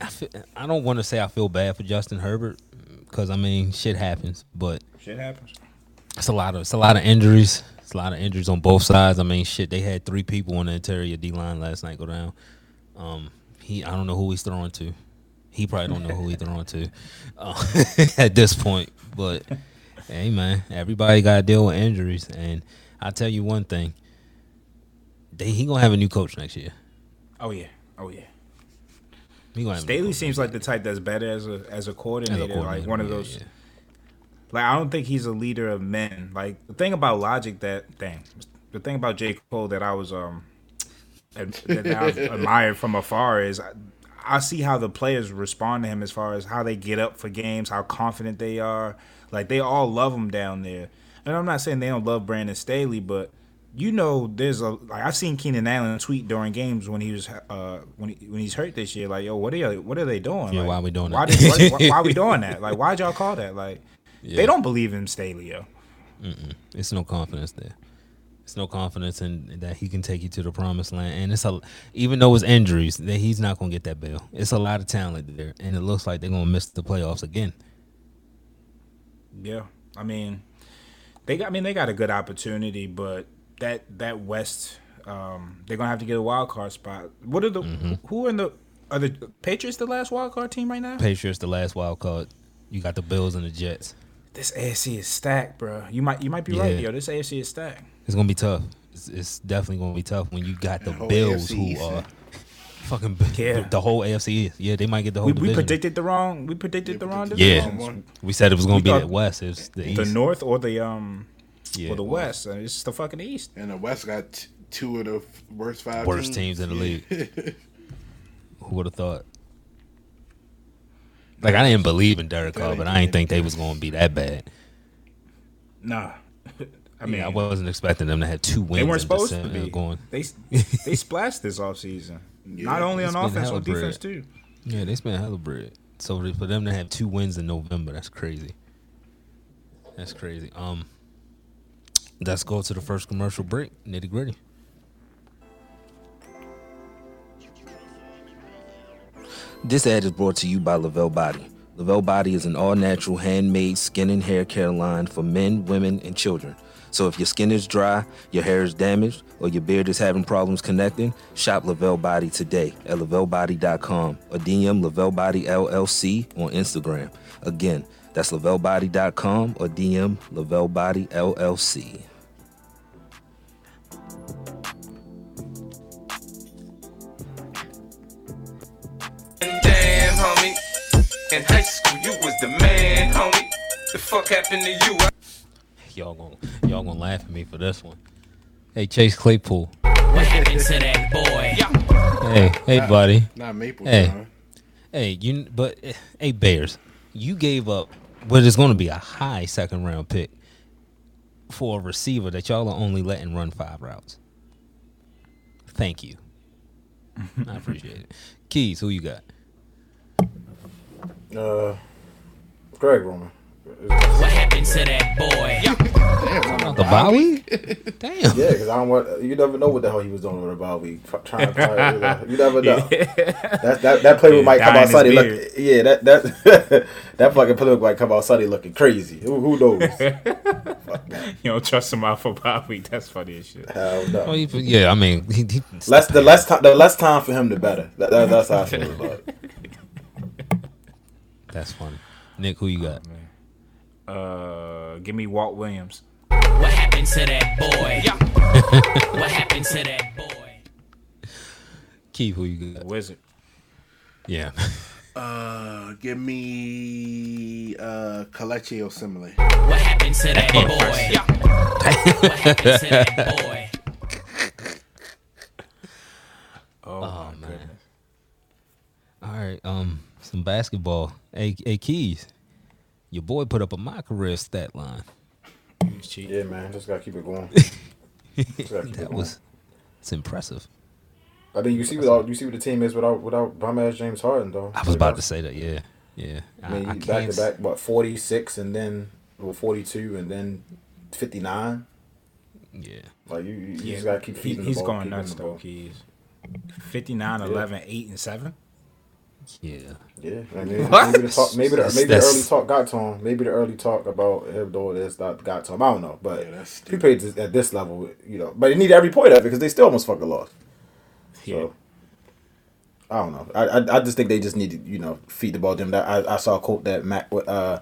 I, feel, I don't want to say I feel bad for Justin Herbert because I mean shit happens, but Shit happens. it's a lot of it's a lot of injuries. A lot of injuries on both sides. I mean, shit, they had three people on the interior D line last night go down. Um, he I don't know who he's throwing to. He probably don't know who he's throwing to uh, at this point. But hey, man, everybody got to deal with injuries, and I tell you one thing: they, he gonna have a new coach next year. Oh yeah. Oh yeah. He Staley seems like the type that's better as a as a year. As a coordinator, like coordinator, one of yeah, those. yeah. Like I don't think he's a leader of men. Like the thing about Logic that thing, the thing about J Cole that I was um that I've admired from afar is I, I see how the players respond to him as far as how they get up for games, how confident they are. Like they all love him down there. And I'm not saying they don't love Brandon Staley, but you know, there's a like I've seen Keenan Allen tweet during games when he was uh when he, when he's hurt this year. Like, yo, what are you, what are they doing? Yeah, Like, why we doing why that? Did, why, why, are we doing that? Like, why'd y'all call that? Like, Yeah. they don't believe in Staley, yo. It's no confidence there. It's no confidence in that he can take you to the promised land. And it's a even though it's injuries, that he's not gonna get that bill. It's a lot of talent there, and it looks like they're gonna miss the playoffs again. Yeah, I mean, they got. I mean, they got a good opportunity, but that that West, um, they're gonna have to get a wild card spot. What are the who are in the are the Patriots the last wild card team right now? Patriots the last wild card. You got the Bills and the Jets. This AFC is stacked, bro. You might you might be right, yo. This AFC is stacked. It's gonna be tough. It's, it's definitely gonna be tough when you got the whole Bills AFC who are yeah. fucking Yeah. the, the whole AFC. is. Yeah, they might get the whole We, we predicted the wrong. We predicted the wrong. Yeah. We said it was gonna We be the West. It's the East. the North or the um yeah. or the West. Uh, It's the fucking East. And the West got t- two of the f- worst five Worst teams in the league. Who would have thought? Like I didn't believe in Derek Carr, but I didn't think they was gonna be that bad. Nah. I I mean, mean, I wasn't expecting them to have two wins. they weren't supposed to be. Going, They they splashed this offseason. Not only on it's been offense, hella on defense bread. too. yeah, they spent a hella bread. So for them to have two wins in November, that's crazy. That's crazy. Um, let's go to the first commercial break. Nitty gritty. This ad is brought to you by Lavelle Body. Lavelle Body is an all natural handmade skin and hair care line for men, women, and children. So if your skin is dry, your hair is damaged, or your beard is having problems connecting, shop Lavelle Body today at lavellebody.com or DM Lavelle Body LLC on Instagram. Again, that's lavellebody.com or DM Lavelle Body LLC. In high school, you was the man, homie. The fuck happened to you? Y'all gonna y'all gonna laugh at me for this one. Hey Chase Claypool. What happened to that boy? Hey, hey, buddy. Not Maple Hey. John. Hey, you but hey Bears, you gave up what is going to be a high second round pick for a receiver that y'all are only letting run five routes. Thank you. I appreciate it. Keys, who you got? Uh, Greg Roman. What happened to that boy? About the bye week? Damn. Yeah, because I don't want you never know what the hell he was doing with a ball week. F- Trying to try, you never know. That that that play Yeah, might come out his Sunday beard. look. Yeah, that that that fucking play might come out Sunday looking crazy. Who who knows? You don't trust him out for bye week. That's funny as shit. Hell no. Oh, he- yeah, I mean, he, he, Less the less time the less time for him the better. That, that, that's how I feel about it. That's funny. Nick, who you got? Uh, give me Walt Williams. What happened to that boy? Yeah. what happened to that boy? Keith, who you got? Wizard. Yeah. Uh, give me uh Kelechi Osemele. What happened to that boy? what happened to that boy? Oh, Oh, my man. goodness. All right, um, some basketball. Hey, hey, Keys, your boy put up a my career stat line. He's cheap. Yeah, man, just gotta keep it going. Just gotta it that going. was, it's impressive. I mean, you see what you see what the team is without without bum ass James Harden though. I was about to say that. Yeah, yeah. I mean, I he back can't to back, what forty six and then well forty two and then fifty nine. Yeah. Like you, you, you Yeah, just gotta keep he- feeding. he's ball, going nuts though. Keys. 59, Yeah. 11, 8, and 7. Yeah. Yeah, I mean, What? maybe the talk, maybe the That's- maybe the early talk got to him. Maybe the early talk about him doing this that got to him. I don't know, but Yeah, he played at this level, you know. But he need every point of it because they still almost fucking lost. So I don't know. I, I I just think they just need to you know feed the ball to them. That I, I saw a quote that Mac uh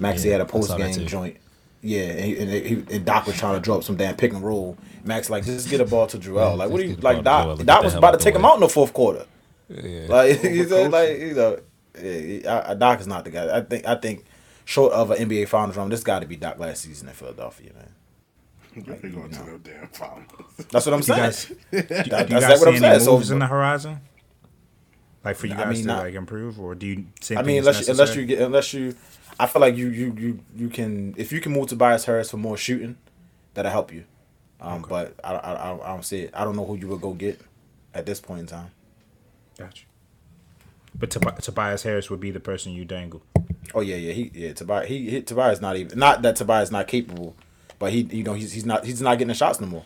Maxey Yeah, had a post saw that game joint. Yeah, and, he, and, he, and Doc was trying to drop some damn pick and roll. Max like just get a ball to Joel. Like what do you just get the like? ball Doc Doc was about to take the him out in the fourth quarter. Yeah. Like he said, like you know, yeah, I, I- Doc is not the guy. I think I think short of an NBA Finals run, this got to be Doc last season in Philadelphia, man. You ain't going to no damn finals. That's what I'm Do you saying. guys, do, That- do that's you guys what see I'm any saying. So- moves in the horizon? Like for you I guys mean, to not- like improve, or do you? Same I mean, unless you, unless you get unless you, I feel like you you you you can if you can move Tobias Harris for more shooting, that'll help you. Um, but I, I I I don't see it. I don't know who you would go get at this point in time. Gotcha. But Tob- Tobias Harris would be the person you dangle. Oh yeah, yeah, he yeah Tobias he, he Tobias not even not that Tobias not capable, but he you know he's he's not he's not getting the shots no more.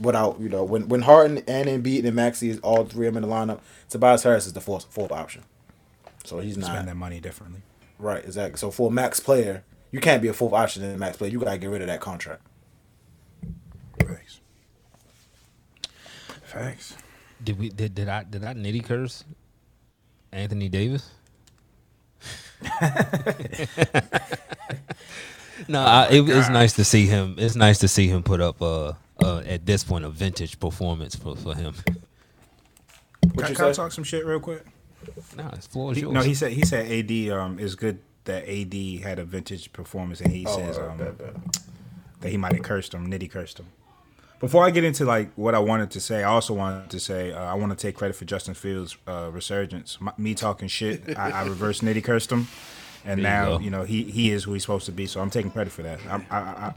Without you know when when Harden and Embiid and Maxey is all three of them in the lineup, Tobias Harris is the fourth fourth option. So he's not Spend that money differently. right exactly. So for a max player, you can't be a fourth option in a max player. You gotta get rid of that contract. Facts. Facts. Did we did did I did I nitty curse Anthony Davis? no, I, it, it's nice to see him. It's nice to see him put up uh, uh at this point a vintage performance for, for him. What Can, you can I talk some shit real quick? No, it's floor is He- yours. no, he said he said AD um is good that AD had a vintage performance, and he Oh, says uh, um bet, bet. that he might have cursed him, nitty cursed him. Before I get into like what I wanted to say, I also wanted to say uh, I want to take credit for Justin Fields' uh, resurgence. My, me talking shit, I, I reverse nitty cursed him, and There you now go. you know he he is who he's supposed to be. So I'm taking credit for that. I'm I, I,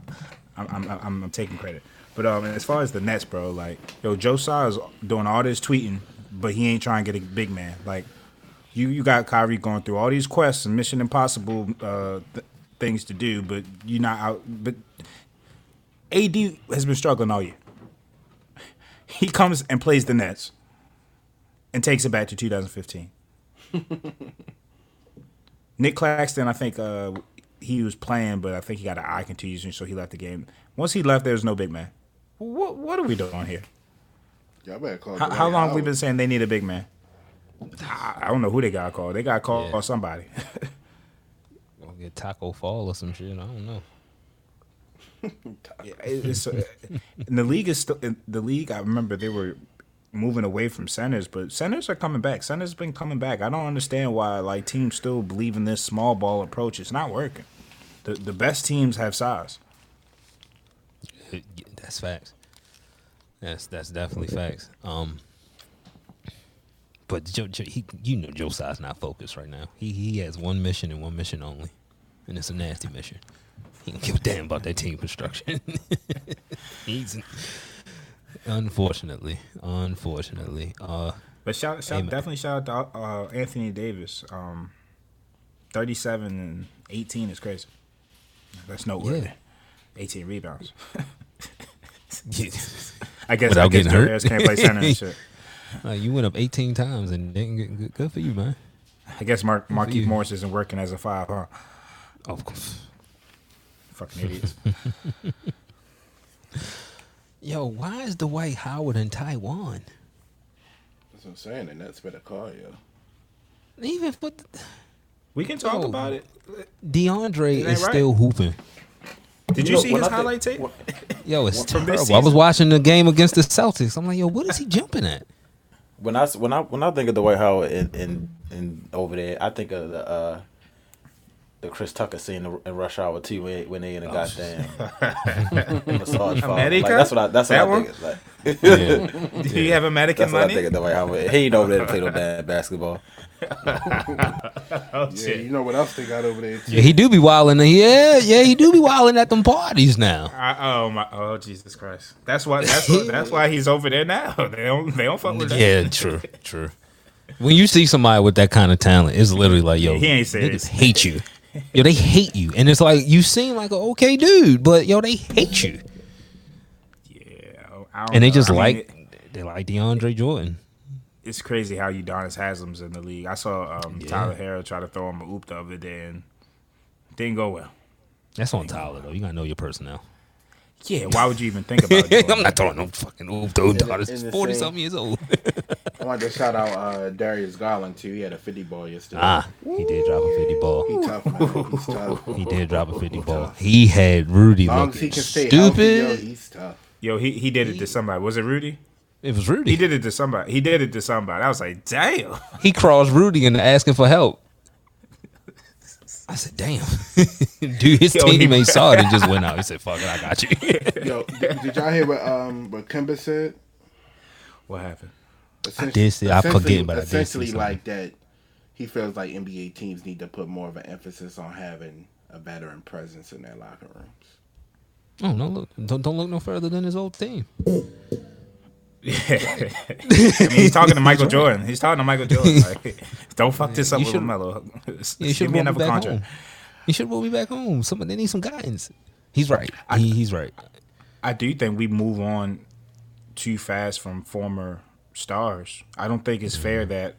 I'm, I'm, I'm, I'm taking credit. But um, as far as the Nets, bro, like yo, Joe Tsai is doing all this tweeting, but he ain't trying to get a big man. Like you you got Kyrie going through all these quests and Mission Impossible uh, th- things to do, but you're not out. But AD has been struggling all year. He comes and plays the Nets and takes it back to 2015. Nic Claxton, I think uh, he was playing, but I think he got an eye contusion, so he left the game. Once he left, there was no big man. What what are we doing here? Y'all better call. How, how long have we been saying they need a big man? I, I don't know who they got called. They got called Yeah. somebody. Gonna get Taco Fall or some shit. I don't know. Yeah, it's, uh, and the league is still in the league. I remember they were moving away from centers, but centers are coming back. Centers been coming back. I don't understand why like teams still believe in this small ball approach. It's not working. The the best teams have size. That's facts. That's that's definitely facts. Um, but Joe, Joe he, you know, Joe Tsai's not focused right now. He he has one mission and one mission only, and it's a nasty mission. He don't give a damn about that team construction. He's unfortunately, unfortunately. Uh, But shout, shout Amen. definitely shout out to uh, Anthony Davis. Um, Thirty-seven and eighteen is crazy. That's noteworthy. Yeah. Eighteen rebounds. yeah. I guess Without I guess getting hurt. Can't play center and shit. Uh, you went up 18 times and didn't get good, good for you, man. I guess Mark Marquise. Morris isn't working as a five, huh? Of course. Fucking idiots. Yo, why is Dwight Howard in Taiwan? That's what I'm saying. The Nets better call you. Even for We can talk Yo, about it. DeAndre is right. still hooping. Did You you, know, see his I think- highlight tape? Yo, it's From this terrible. I was watching the game against the Celtics. I'm like, yo, what is he jumping at? When I s- when I when I think of the Dwight Howard and, and and over there. I think of the uh, the Chris Tucker scene in- in Rush Hour too, when, when they in the oh, goddamn massage parlor. Like, that's what I. That's what That I one? think. It's like. Yeah. Do you have American that's what money? I think of Dwight Howard. He ain't over there to play no bad basketball. Oh, Yeah, you know what else they got over there? Too? Yeah, he do be wilding. Yeah, yeah, he do be wilding at them parties now. I, oh my! Oh Jesus Christ! That's why. That's why, that's why he's over there now. They don't. They don't fuck with that. Yeah, true, true. When you see somebody with that kind of talent, it's literally like, yo, he ain't niggas serious. hate you. Yo, they hate you, and it's like you seem like an okay dude, but yo, they hate you, I don't and they know. just I mean, like it- they like DeAndre Jordan. it's crazy how Udonis Haslem's in the league. I saw um, Tyler Herro try to throw him a oop the other day and didn't go well. That's on Tyler though. You gotta know your personnel. Yeah, why would you even think about it? I'm not throwing no fucking oop to In the- Udonis. He's forty something years old. I wanted to shout out uh, Darius Garland too. He had a fifty ball yesterday. ah, he did drop a fifty ball. He tough, man. He's tough. He did drop a fifty ball. He had Rudy As long as looking he can stay healthy, yo, stupid. he's tough. Yo, he, he did it to somebody. Was it Rudy? It was Rudy. He did it to somebody. He did it to somebody. I was like, damn. He crossed Rudy into asking for help. I said, "Damn, dude." His Yo, he- teammate saw it and just went out. He said, "Fuck it, I got you." Yo, did, did y'all hear what um what Kemba said? What happened? I did see- I forget, but I did essentially like that. He feels like NBA teams need to put more of an emphasis on having a veteran presence in their locker rooms. oh no, look, don't don't look no further than his old team. I mean, he's talking to Michael Jordan. He's talking to Michael Jordan. Like, don't fuck this up You with should- Melo. You Give should me me another back contract. home. You should brought me back home. Somebody they need some guidance. He's right. He, he's right. I do think we move on too fast from former stars. I don't think it's fair Mm-hmm. that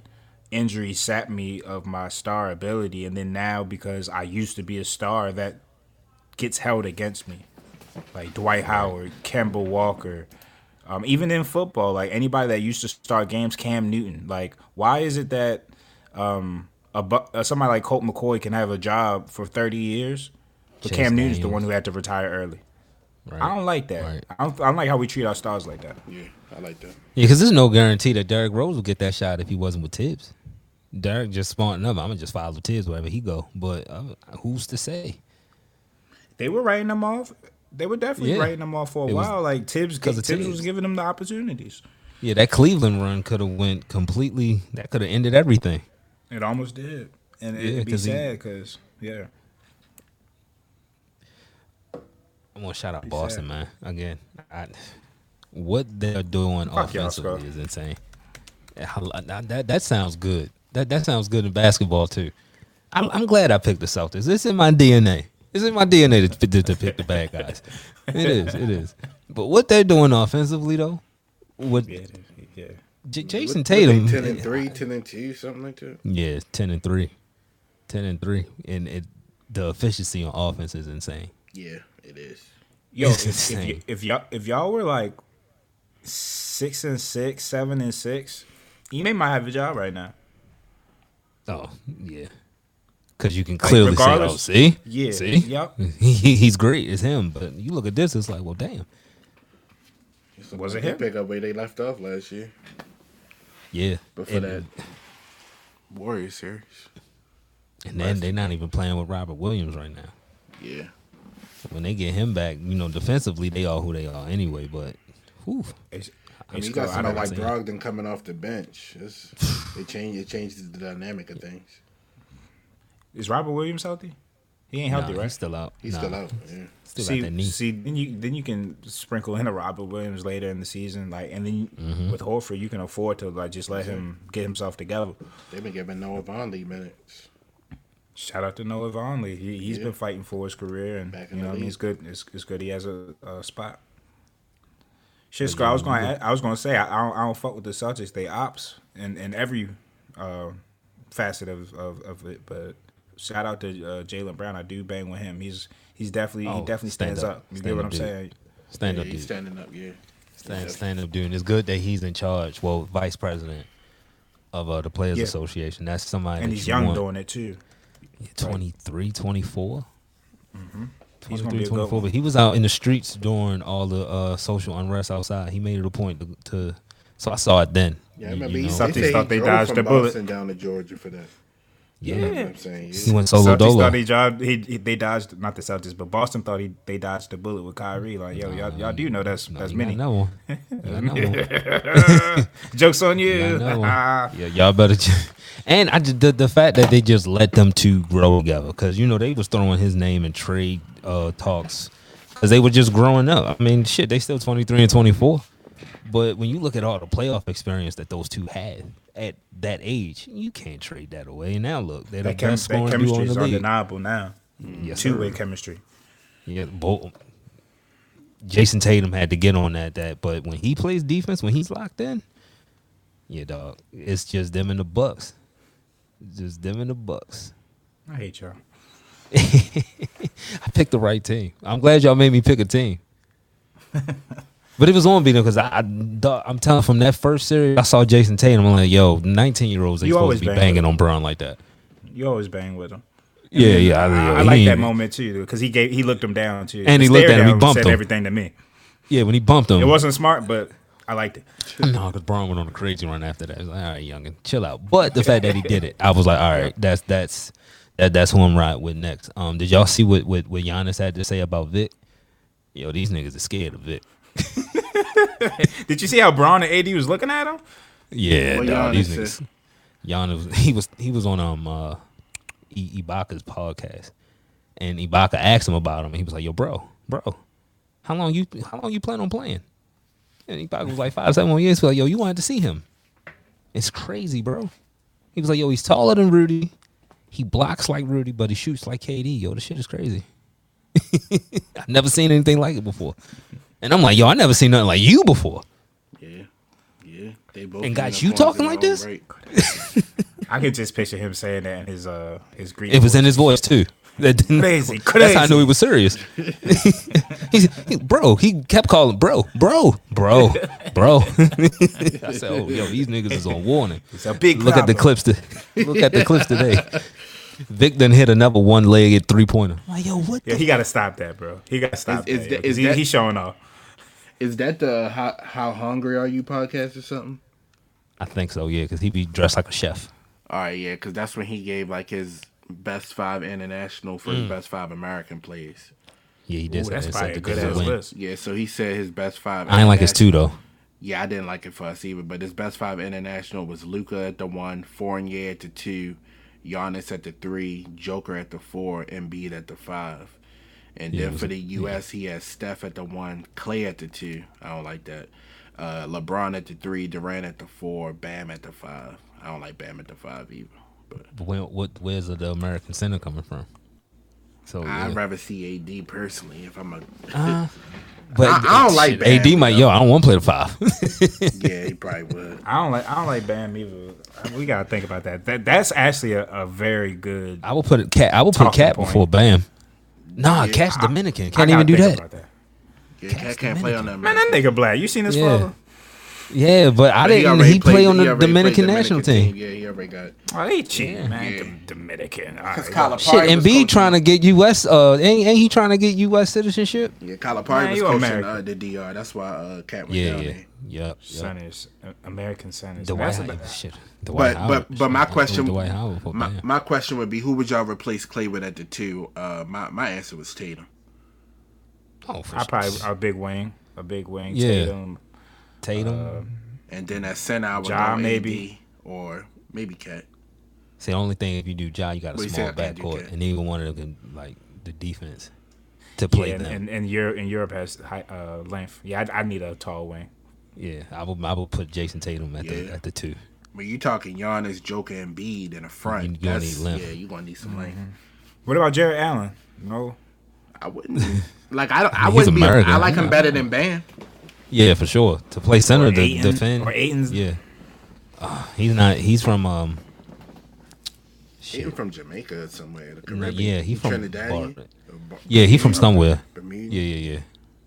injury sapped me of my star ability, and then now because I used to be a star, that gets held against me. Like Dwight Howard, Kemba Walker, um, even in football, like anybody that used to start games, Cam Newton. Like, why is it that um, a bu- uh, somebody like Colt McCoy can have a job for thirty years, but Chase Cam Newton's the one who had to retire early? Right. I don't like that. I, don't, I don't like how we treat our stars like that. Yeah, I like that. Yeah, because there's no guarantee that Derrick Rose will get that shot if he wasn't with Thibs. Derrick just smarting up. I'm gonna just follow Thibs wherever he go. But uh, who's to say? They were writing them off. They were definitely Yeah. writing them off for a It was while. Like Thibs, 'cause Thibs, of was giving them the opportunities. Yeah, that Cleveland run could have went completely. That could have ended everything. It almost did, and Yeah, it'd be 'cause he- sad because yeah, I'm gonna shout out Be Boston, sad. man. Again, I, what they're doing Fuck offensively is insane. Yeah, I- I- That that sounds good. That that sounds good in basketball too. I'm, I'm glad I picked the Celtics. It's in my DNA. It's in my DNA to, to, to pick the bad guys. It is. It is. But what they're doing offensively though, with yeah, yeah. J- Jayson what Tatum, ten and three, 10 and two, something like that. yeah, ten and three, ten and three, and it the efficiency on offense is insane. Yeah, it is. Yo, It's if, if, y- if y'all if y'all were like six and six, seven and six, you may might have a job right now. Oh yeah, because you can Like, clearly say, "Oh, see, Yeah, see, yep. he, he- he's great. It's him." But you look at this, it's like, well, damn, Was it They him? Pick up where they left off last year. yeah. But for and, that Warriors series. and then they're not even playing with Robert Williams right now. Yeah. When they get him back, you know, defensively they are who they are anyway. But, whew, It's, I mean, you got cool. I somebody like see it. Brogdon coming off the bench. It's, it change it changes the dynamic of things. Is Robert Williams healthy? He ain't healthy, nah, right? He's still out. He's Nah, still out. Yeah. Still see, got that knee. see, then you then you can sprinkle in a Robert Williams later in the season, like, and then Mm-hmm. with Horford, you can afford to like just let him get himself together. They've been giving Noah Vonleh minutes. Shout out to Noah Vonleh. He, he's Yeah. been fighting for his career, and Back you know, I mean, league. it's good. It's, it's good. He has a, a spot. Shit, Scott, I was going. to I was going to say I, I don't, I don't fuck with the Celtics. They ops in in every uh, facet of, of of it. But shout out to uh, Jaylen Brown. I do bang with him. He's he's definitely he Oh, definitely stand stands up. up. You Stand get what I'm dude. saying? stand yeah, up, he's dude. standing up. Yeah. Stand, stand up, dude. And it's good that he's in charge. Well, vice president of uh, the Players Yeah. Association. That's somebody And that he's you young want. doing it too. 23, 24. Mm-hmm. He's gonna 23, be a good 24. one. But he was out in the streets during all the uh, social unrest outside. He made it a point to, to. So I saw it then. Yeah, I remember you he know. said Celtics he thought they drove dodged from the bullet. Boston down to Georgia for that. Yeah. You know what I'm saying? He went solo Celtics dolo. thought he, dodged, he, he they dodged not the Celtics, but Boston thought he they dodged the bullet with Kyrie. Like yo, y'all, y'all do know that's that's you many. got one. You got another one. Jokes on You you. got another yeah, y'all better. j- And I just, the the fact that they just let them two grow together because you know they was throwing his name in trade uh, talks because they were just growing up. I mean, shit, they still twenty three and twenty four. But when you look at all the playoff experience that those two had at that age, you can't trade that away. Now look, they're the that, best that scoring duo chemistry in is the league. undeniable now. Yes, two way chemistry. Yeah, both. Jayson Tatum had to get on that. That, but when he plays defense, when he's locked in, yeah, dog, it's just them and the Bucks. Just them and the Bucks. I hate y'all. I picked the right team. I'm glad y'all made me pick a team. but it was on beating because I, I, I'm telling from that first series, I saw Jayson Tatum. And I'm like, yo, 19 year olds ain't You supposed to be bang banging on Bron like that. You always bang with him. Yeah, yeah, I- I, I like that moment too, because he gave he looked him down too, And he looked at him, he bumped said him. everything to me. Yeah, when he bumped him, It wasn't smart, but I liked it. no, because Bron went on a crazy run after that. I was like, all right, youngin, chill out. But the fact that he did it, I was like, all right, that's that's that that's who I'm riding with next. Um, did y'all see what what what Giannis had to say about Vic? Yo, these niggas are scared of Vic. Did you see how Bron and AD was looking at him? Yeah, What dog, these niggas. Giannis, he was he was on um uh, I- Ibaka's podcast, and Ibaka asked him about him, and he was like, "Yo, bro, bro, how long you how long you plan on playing?" And Ibaka was like five seven more years. He was like, "Yo, you wanted to see him? It's crazy, bro." He was like, "Yo, he's taller than Rudy. He blocks like Rudy, but he shoots like KD. Yo, this shit is crazy. I've never seen anything like it before." And I'm like, "Yo, I never seen nothing like you before." Yeah, yeah. They both And got you talking like this? right. I could just picture him saying that in his uh his Greek. It was in his voice too. That didn't- Crazy, That's how I knew he was serious. He's, he, bro, he kept calling, bro, bro, bro, bro. I said, oh, yo, these niggas is on warning. It's a big Look at the clips. To, look at the clips today. Vic done hit another one-legged three-pointer. Like, yo, what? Yeah, the he got to stop that, bro. He got to stop Is- that. is yo, that- 'cause is he, that- he's showing off. Is that the how, how hungry are you podcast or something? I think so, yeah, because he be dressed like a chef. All right, yeah, because that's when he gave like his best five international for his Mm. best five American plays. Yeah, he did. Ooh, say that's that. probably a that good ass list. Yeah, so he said his best five. I ain't like his two though. Yeah, I didn't like it for us either. But his best five international was Luka at the one, Fournier at the two, Giannis at the three, Joker at the four, Embiid at the five. And Yeah, then was for the U.S., he has Steph at the one, Clay at the two. I don't like that. Uh, LeBron at the three, Durant at the four, Bam at the five. I don't like Bam at the five either. But where, what? Where's the American center coming from? So I'd yeah. rather see AD personally if I'm a. Uh, But I, I don't like Bam. AD might. Yo, I don't want to play the five. yeah, he probably would. I don't like I don't like Bam either. We gotta think about that. That that's actually a, a very good. I will put it. Cat. I will put Cat before Bam. Nah, Yeah, Cat's Dominican. Can't gotta even do think that. about that. Yeah, Cat can't play on that. Man, that nigga black. You seen this Yeah. father? Yeah, but I didn't. already He, play played- on the already Dominican national Dominican team. Yeah, he already got. Oh, they cheating, Yeah. man. Yeah. Dominican. All right, Because whatever. Calipari Shit, and B trying to get U.S. Uh, ain't, ain't he trying to get U.S. citizenship? Yeah, Calipari Man, was you coaching American. uh, the DR. That's why uh, Cat went Yeah, down yeah, there. yep. yep. Centers, uh, American centers. Dwight That's Howard. about- Shit. Dwight But Howard. but but my question, Dwight Howard my, Bam. my question would be, who would y'all replace Clay with at the two? Uh, my my answer was Tatum. Oh, for I sure. probably a big wing, a big wing. Yeah. Tatum. Tatum. uh, And then at center, I would Ja, go maybe. AD or maybe Cat. See, the only thing if you do Ja, you got a Well, small said I can't do backcourt, and even one of them can like the defense to play yeah, and, them. and, and Europe and Europe has high, uh, length. Yeah, I, I need a tall wing. yeah, I will. I would put Jayson Tatum at the at the two. When you're talking Giannis, Joker, and Bede in the front, You- you gonna need length. Yeah, you gonna need some Mm-hmm. length. What about Jarrett Allen? No. I wouldn't like I don't, I wouldn't be. American. I like him better than Bam. Yeah, for sure. To play center, Or to Ayton, defend. or Ayton's- Yeah. Uh, he's not. He's from um. He Shit. from Jamaica somewhere. The No, Caribbean. yeah, he from Trinidadian. Bar- Bar- Yeah, he from Bermuda? somewhere. Bermuda. Yeah, yeah,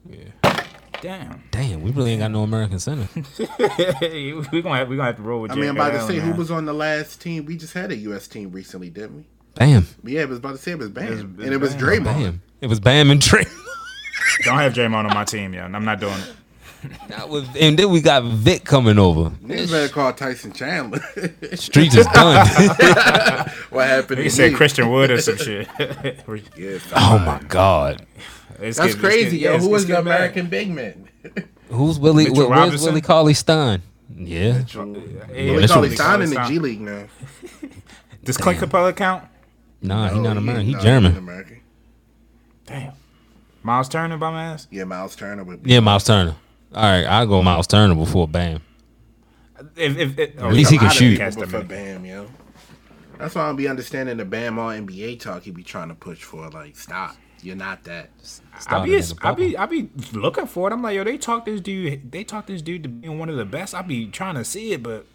yeah. Yeah. Damn. Damn, we really ain't got no American center. we gonna have, we gonna have to roll with. I mean, I'm Jarrett about to say Allen, who was on the last team. We just had a U.S. team recently, didn't we? Bam. Yeah, I was about to say it was Bam, It was- and it was Bam. Draymond. Bam. It was Bam and Trey. Don't have Draymond on my team, yo. I'm not doing it. Not with, and then we got Vic coming over. Niggas better call Tyson Chandler. Streets is done. what happened? He to said me? Christian Wood or some shit. Yeah, oh my God. It's That's getting- crazy, getting- yo. yeah, Who was the getting bad. American big man? Who's Willie? Mitchell wh- where's Robinson? Willie Cauley Stein? Yeah. Yeah, Willie Mitchell- Cauley Stein in the G League now. Does Clint Capela count? Nah, he not No, American. He no, German. American. Damn. Miles Turner, bum ass. Yeah, Miles Turner would be. Yeah, Miles Turner. All right, I'll go Miles Turner before Bam. If, if, if, oh, At least he can A lot of shoot. people Cast them prefer in. Bam, yo. That's why I'll be understanding the Bam all NBA talk he be trying to push for. Like, stop. You're not that. I Started be, in the I be, bubble. I be looking for it. I'm like, yo, they talk this dude, they talk this dude to being one of the best. I be trying to see it, but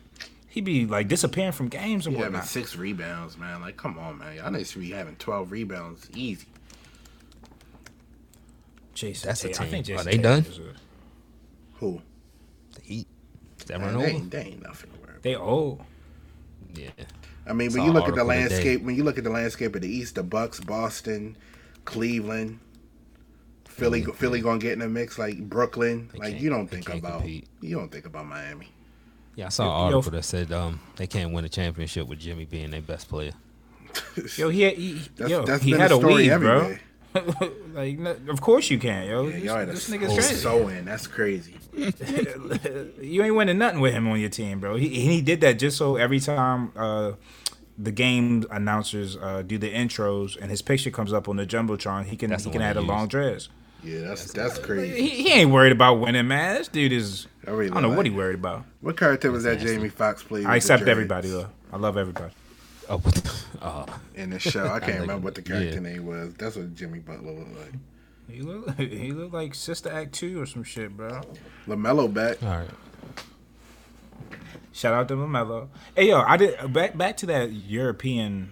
he be like disappearing from games and He having whatnot. six rebounds, man. Like, come on, man. Y'all need to be having 12 rebounds. Easy. Jayson, That's a Tatum- I think team. Are they Tatum done? Is a- Who? The Heat. Is that Man, they, ain't, they ain't nothing to worry about. They old. Yeah. I mean, when you look at the article today. landscape, when you look at the landscape of the East, the Bucks, Boston, Cleveland, Philly, Philly gonna get in the mix, like Brooklyn. They Like you don't think about compete. you don't think about Miami. Yeah, I saw Yo- an article that said um they can't win a championship with Jimmy being their best player. Yo, he, had- he That's, yo, that's he been had a story weed, every bro. day. like, no- of course you can, yo. Yeah, this y'all had this nigga's whole crazy. sew in. That's crazy. you ain't winning nothing with him on your team, bro. He he did that just so every time uh, the game announcers uh, do the intros and his picture comes up on the jumbotron, he can That's he can add they a use. long dress. Yeah, that's that's crazy. He, he ain't worried about winning, man. This dude is. I I, don't know like what he worried about. What character was that Jamie Foxx played? I accept everybody though. I love everybody. Oh, uh, in the show. I can't think remember what the character Yeah. name was. That's what Jimmy Butler looked like. He look he look like Sister Act two or some shit, bro. Lamelo back. all right. Shout out to Lamelo. Hey yo, I did back back to that European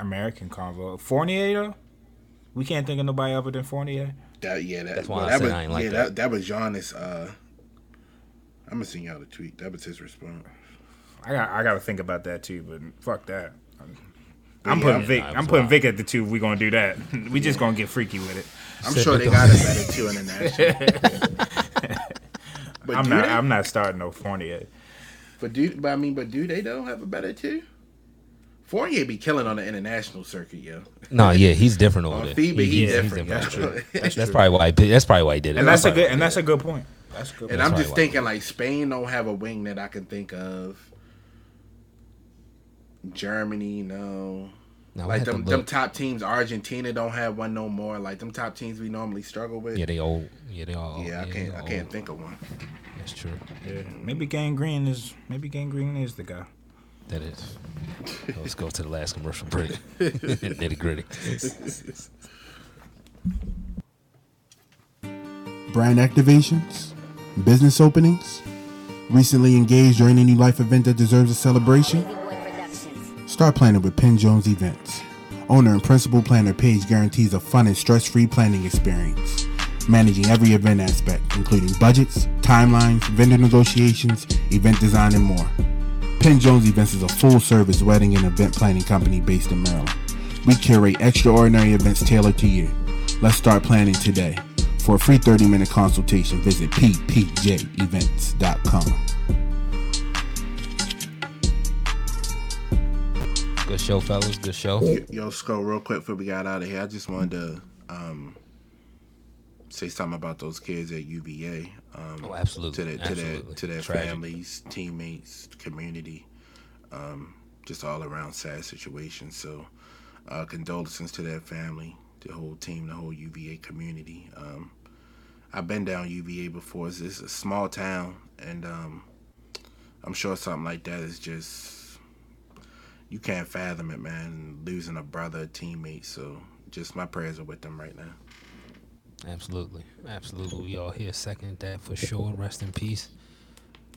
American convo. Fournier though, we can't think of nobody other than Fournier. That yeah, that, That's why well, I that said was I ain't like yeah, that. that. that was Giannis. Uh, I'm gonna send y'all the tweet. That was his response. I got I got to think about that too, but fuck that. But I'm putting Vic. I'm putting wild. Vic at the two. We gonna do that. We just gonna get freaky with it. I'm Said sure that they the- got it better too international. but I'm not. they? I'm not starting no Fournier. But do but I mean, but do they don't have a better two? Fournier be killing on the international circuit, yo. No, yeah, he's different over On there. FIBA, He- he he's different. different. yo. That's, that's probably why. He, that's probably why he did it. And that's a good. And that's a good point. That's good. And point. I'm just thinking like Spain don't have a wing that I can think of. Germany, no. It. No, Like had to them, them top teams, Argentina don't have one no more. Like them top teams we normally struggle with. Yeah, they old. Yeah, they all. Yeah, I they can't. I can't old. think of one. That's true. Yeah, maybe Gang Green is. Maybe Gang Green is the guy. That is. Oh, let's go to the last commercial break. Nitty gritty. brand activations, business openings, recently engaged or any new life event that deserves a celebration? Start planning with Penn Jones Events. Owner and principal planner Paige guarantees a fun and stress-free planning experience, managing every event aspect, including budgets, timelines, vendor negotiations, event design, and more. Penn Jones Events is a full-service wedding and event planning company based in Maryland. We curate extraordinary events tailored to you. Let's start planning today. For a free 30-minute consultation, visit ppjevents.com. Good show, fellas. Good show. Yo, Skull, real quick before we got out of here, I just wanted to um, say something about those kids at UVA. Um, Oh, absolutely. To their, to their, to their Tragic. families, teammates, community. Um, just all around sad situation. So, uh, condolences to their family, the whole team, the whole UVA community. Um, I've been down UVA before. It's, it's a small town, and um, I'm sure something like that is just you can't fathom it, man. Losing a brother, a teammate. So just my prayers are with them right now. Absolutely. Absolutely. We all here second that for sure. Rest in peace.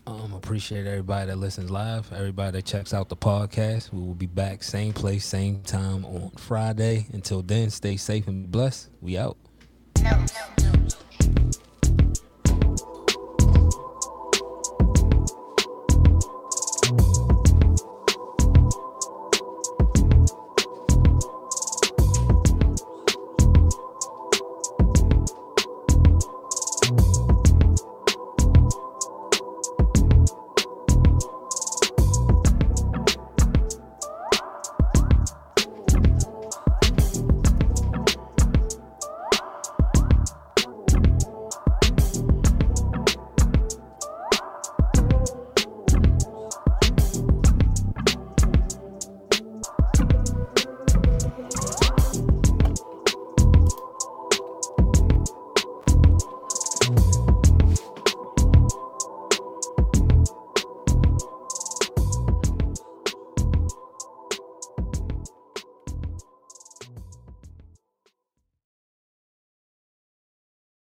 Um, appreciate everybody that listens live, everybody that checks out the podcast. We will be back same place, same time on Friday. Until then, stay safe and blessed. We out. No, no.